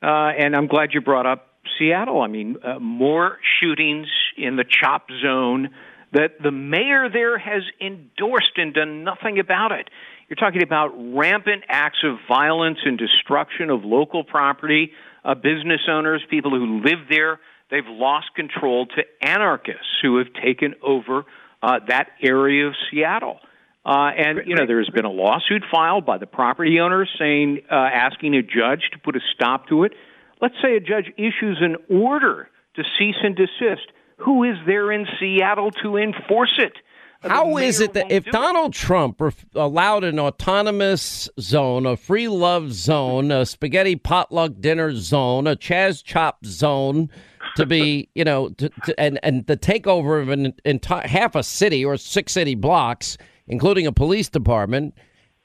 Uh, and I'm glad you brought up Seattle. I mean, uh, more shootings in the chop zone that the mayor there has endorsed and done nothing about it. You're talking about rampant acts of violence and destruction of local property, uh, business owners, people who live there. They've lost control to anarchists who have taken over uh, that area of Seattle. Uh, and you know, there's been a lawsuit filed by the property owners saying, uh, asking a judge to put a stop to it. Let's say a judge issues an order to cease and desist. Who is there in Seattle to enforce it? How is it that if Donald Trump ref- allowed an autonomous zone, a free love zone, a spaghetti potluck dinner zone, a Chaz Chop zone to be, [laughs] you know, to, to, and and the takeover of an entire half a city or six city blocks, including a police department,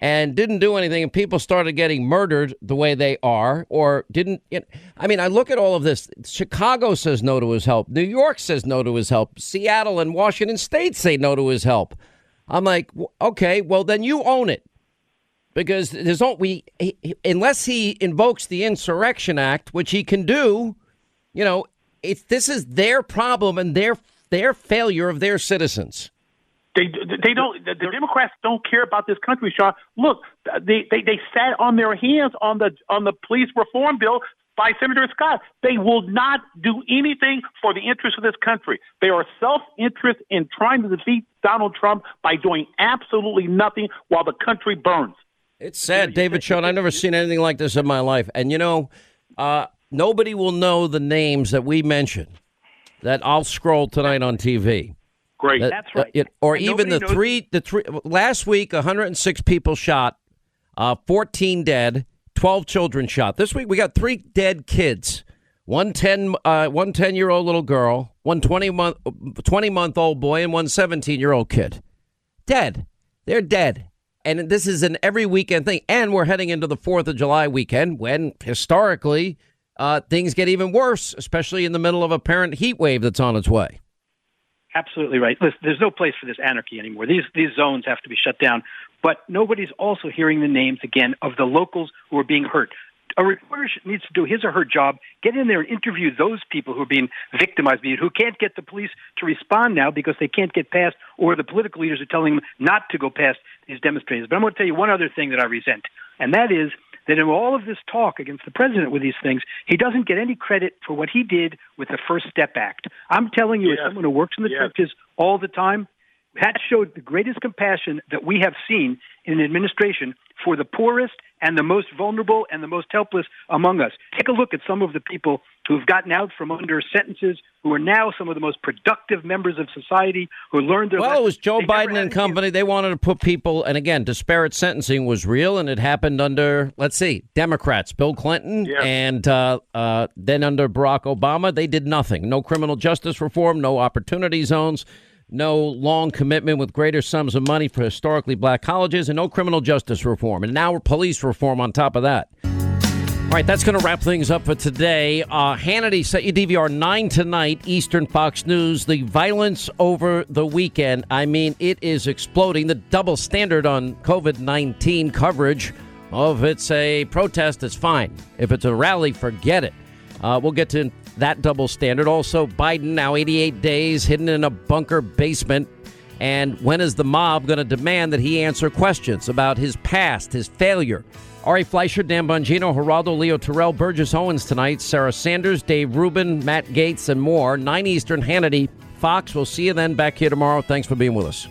and didn't do anything, and people started getting murdered the way they are, or didn't. You know, I mean, I look at all of this. Chicago says no to his help. New York says no to his help. Seattle and Washington State say no to his help. I'm like, okay, well then you own it, because there's no we he- unless he invokes the Insurrection Act, which he can do. You know, it's this is their problem and their their failure of their citizens. They they don't. The, Democrats don't care about this country, Sean. Look, they, they they sat on their hands on the on the police reform bill by Senator Scott. They will not do anything for the interest of this country. They are self interest in trying to defeat Donald Trump by doing absolutely nothing while the country burns. It's sad, David Schoen. I've never seen anything like this in my life. And you know, uh, nobody will know the names that we mentioned that I'll scroll tonight on TV. Great. That- That's right. uh, it- or And even the knows- three, the three last week, 106 people shot, uh, 14 dead, 12 children shot. This week we got three dead kids. One 10, uh, one 10 year old little girl, one 20 month, 20 month old boy, and one 17 year old kid. Dead. They're dead. And this is an every weekend thing. And we're heading into the 4th of July weekend when historically uh, things get even worse, especially in the middle of a parent heat wave that's on its way. Absolutely right. Listen, there's no place for this anarchy anymore. These these zones have to be shut down. But nobody's also hearing the names again of the locals who are being hurt. A reporter needs to do his or her job, get in there and interview those people who are being victimized, who can't get the police to respond now because they can't get past, or the political leaders are telling them not to go past these demonstrators. But I'm going to tell you one other thing that I resent, and that is that in all of this talk against the president with these things, he doesn't get any credit for what he did with the First Step Act. I'm telling you, as someone who works in the Yes. churches all the time, that showed the greatest compassion that we have seen in an administration for the poorest and the most vulnerable and the most helpless among us. Take a look at some of the people who have gotten out from under sentences, who are now some of the most productive members of society, who learned their Well, it was. Joe They Biden and company. They wanted to put people, and again, disparate sentencing was real, and it happened under, let's see, Democrats, Bill Clinton, and uh, uh, then under Barack Obama. They did nothing. No criminal justice reform, no opportunity zones, no long commitment with greater sums of money for historically black colleges, and no criminal justice reform. And now police reform on top of that. All right, that's going to wrap things up for today. Uh, Hannity set you DVR 9 tonight, Eastern Fox News. The violence over the weekend, I mean, it is exploding. The double standard on COVID 19 coverage. Oh, if it's a protest, it's fine. If it's a rally, forget it. Uh, we'll get to that double standard. Also, Biden now 88 days hidden in a bunker basement. And when is the mob going to demand that he answer questions about his past, his failure? Ari Fleischer, Dan Bongino, Geraldo, Leo Terrell, Burgess Owens tonight, Sarah Sanders, Dave Rubin, Matt Gaetz, and more. 9 Eastern, Hannity, Fox. We'll see you then back here tomorrow. Thanks for being with us.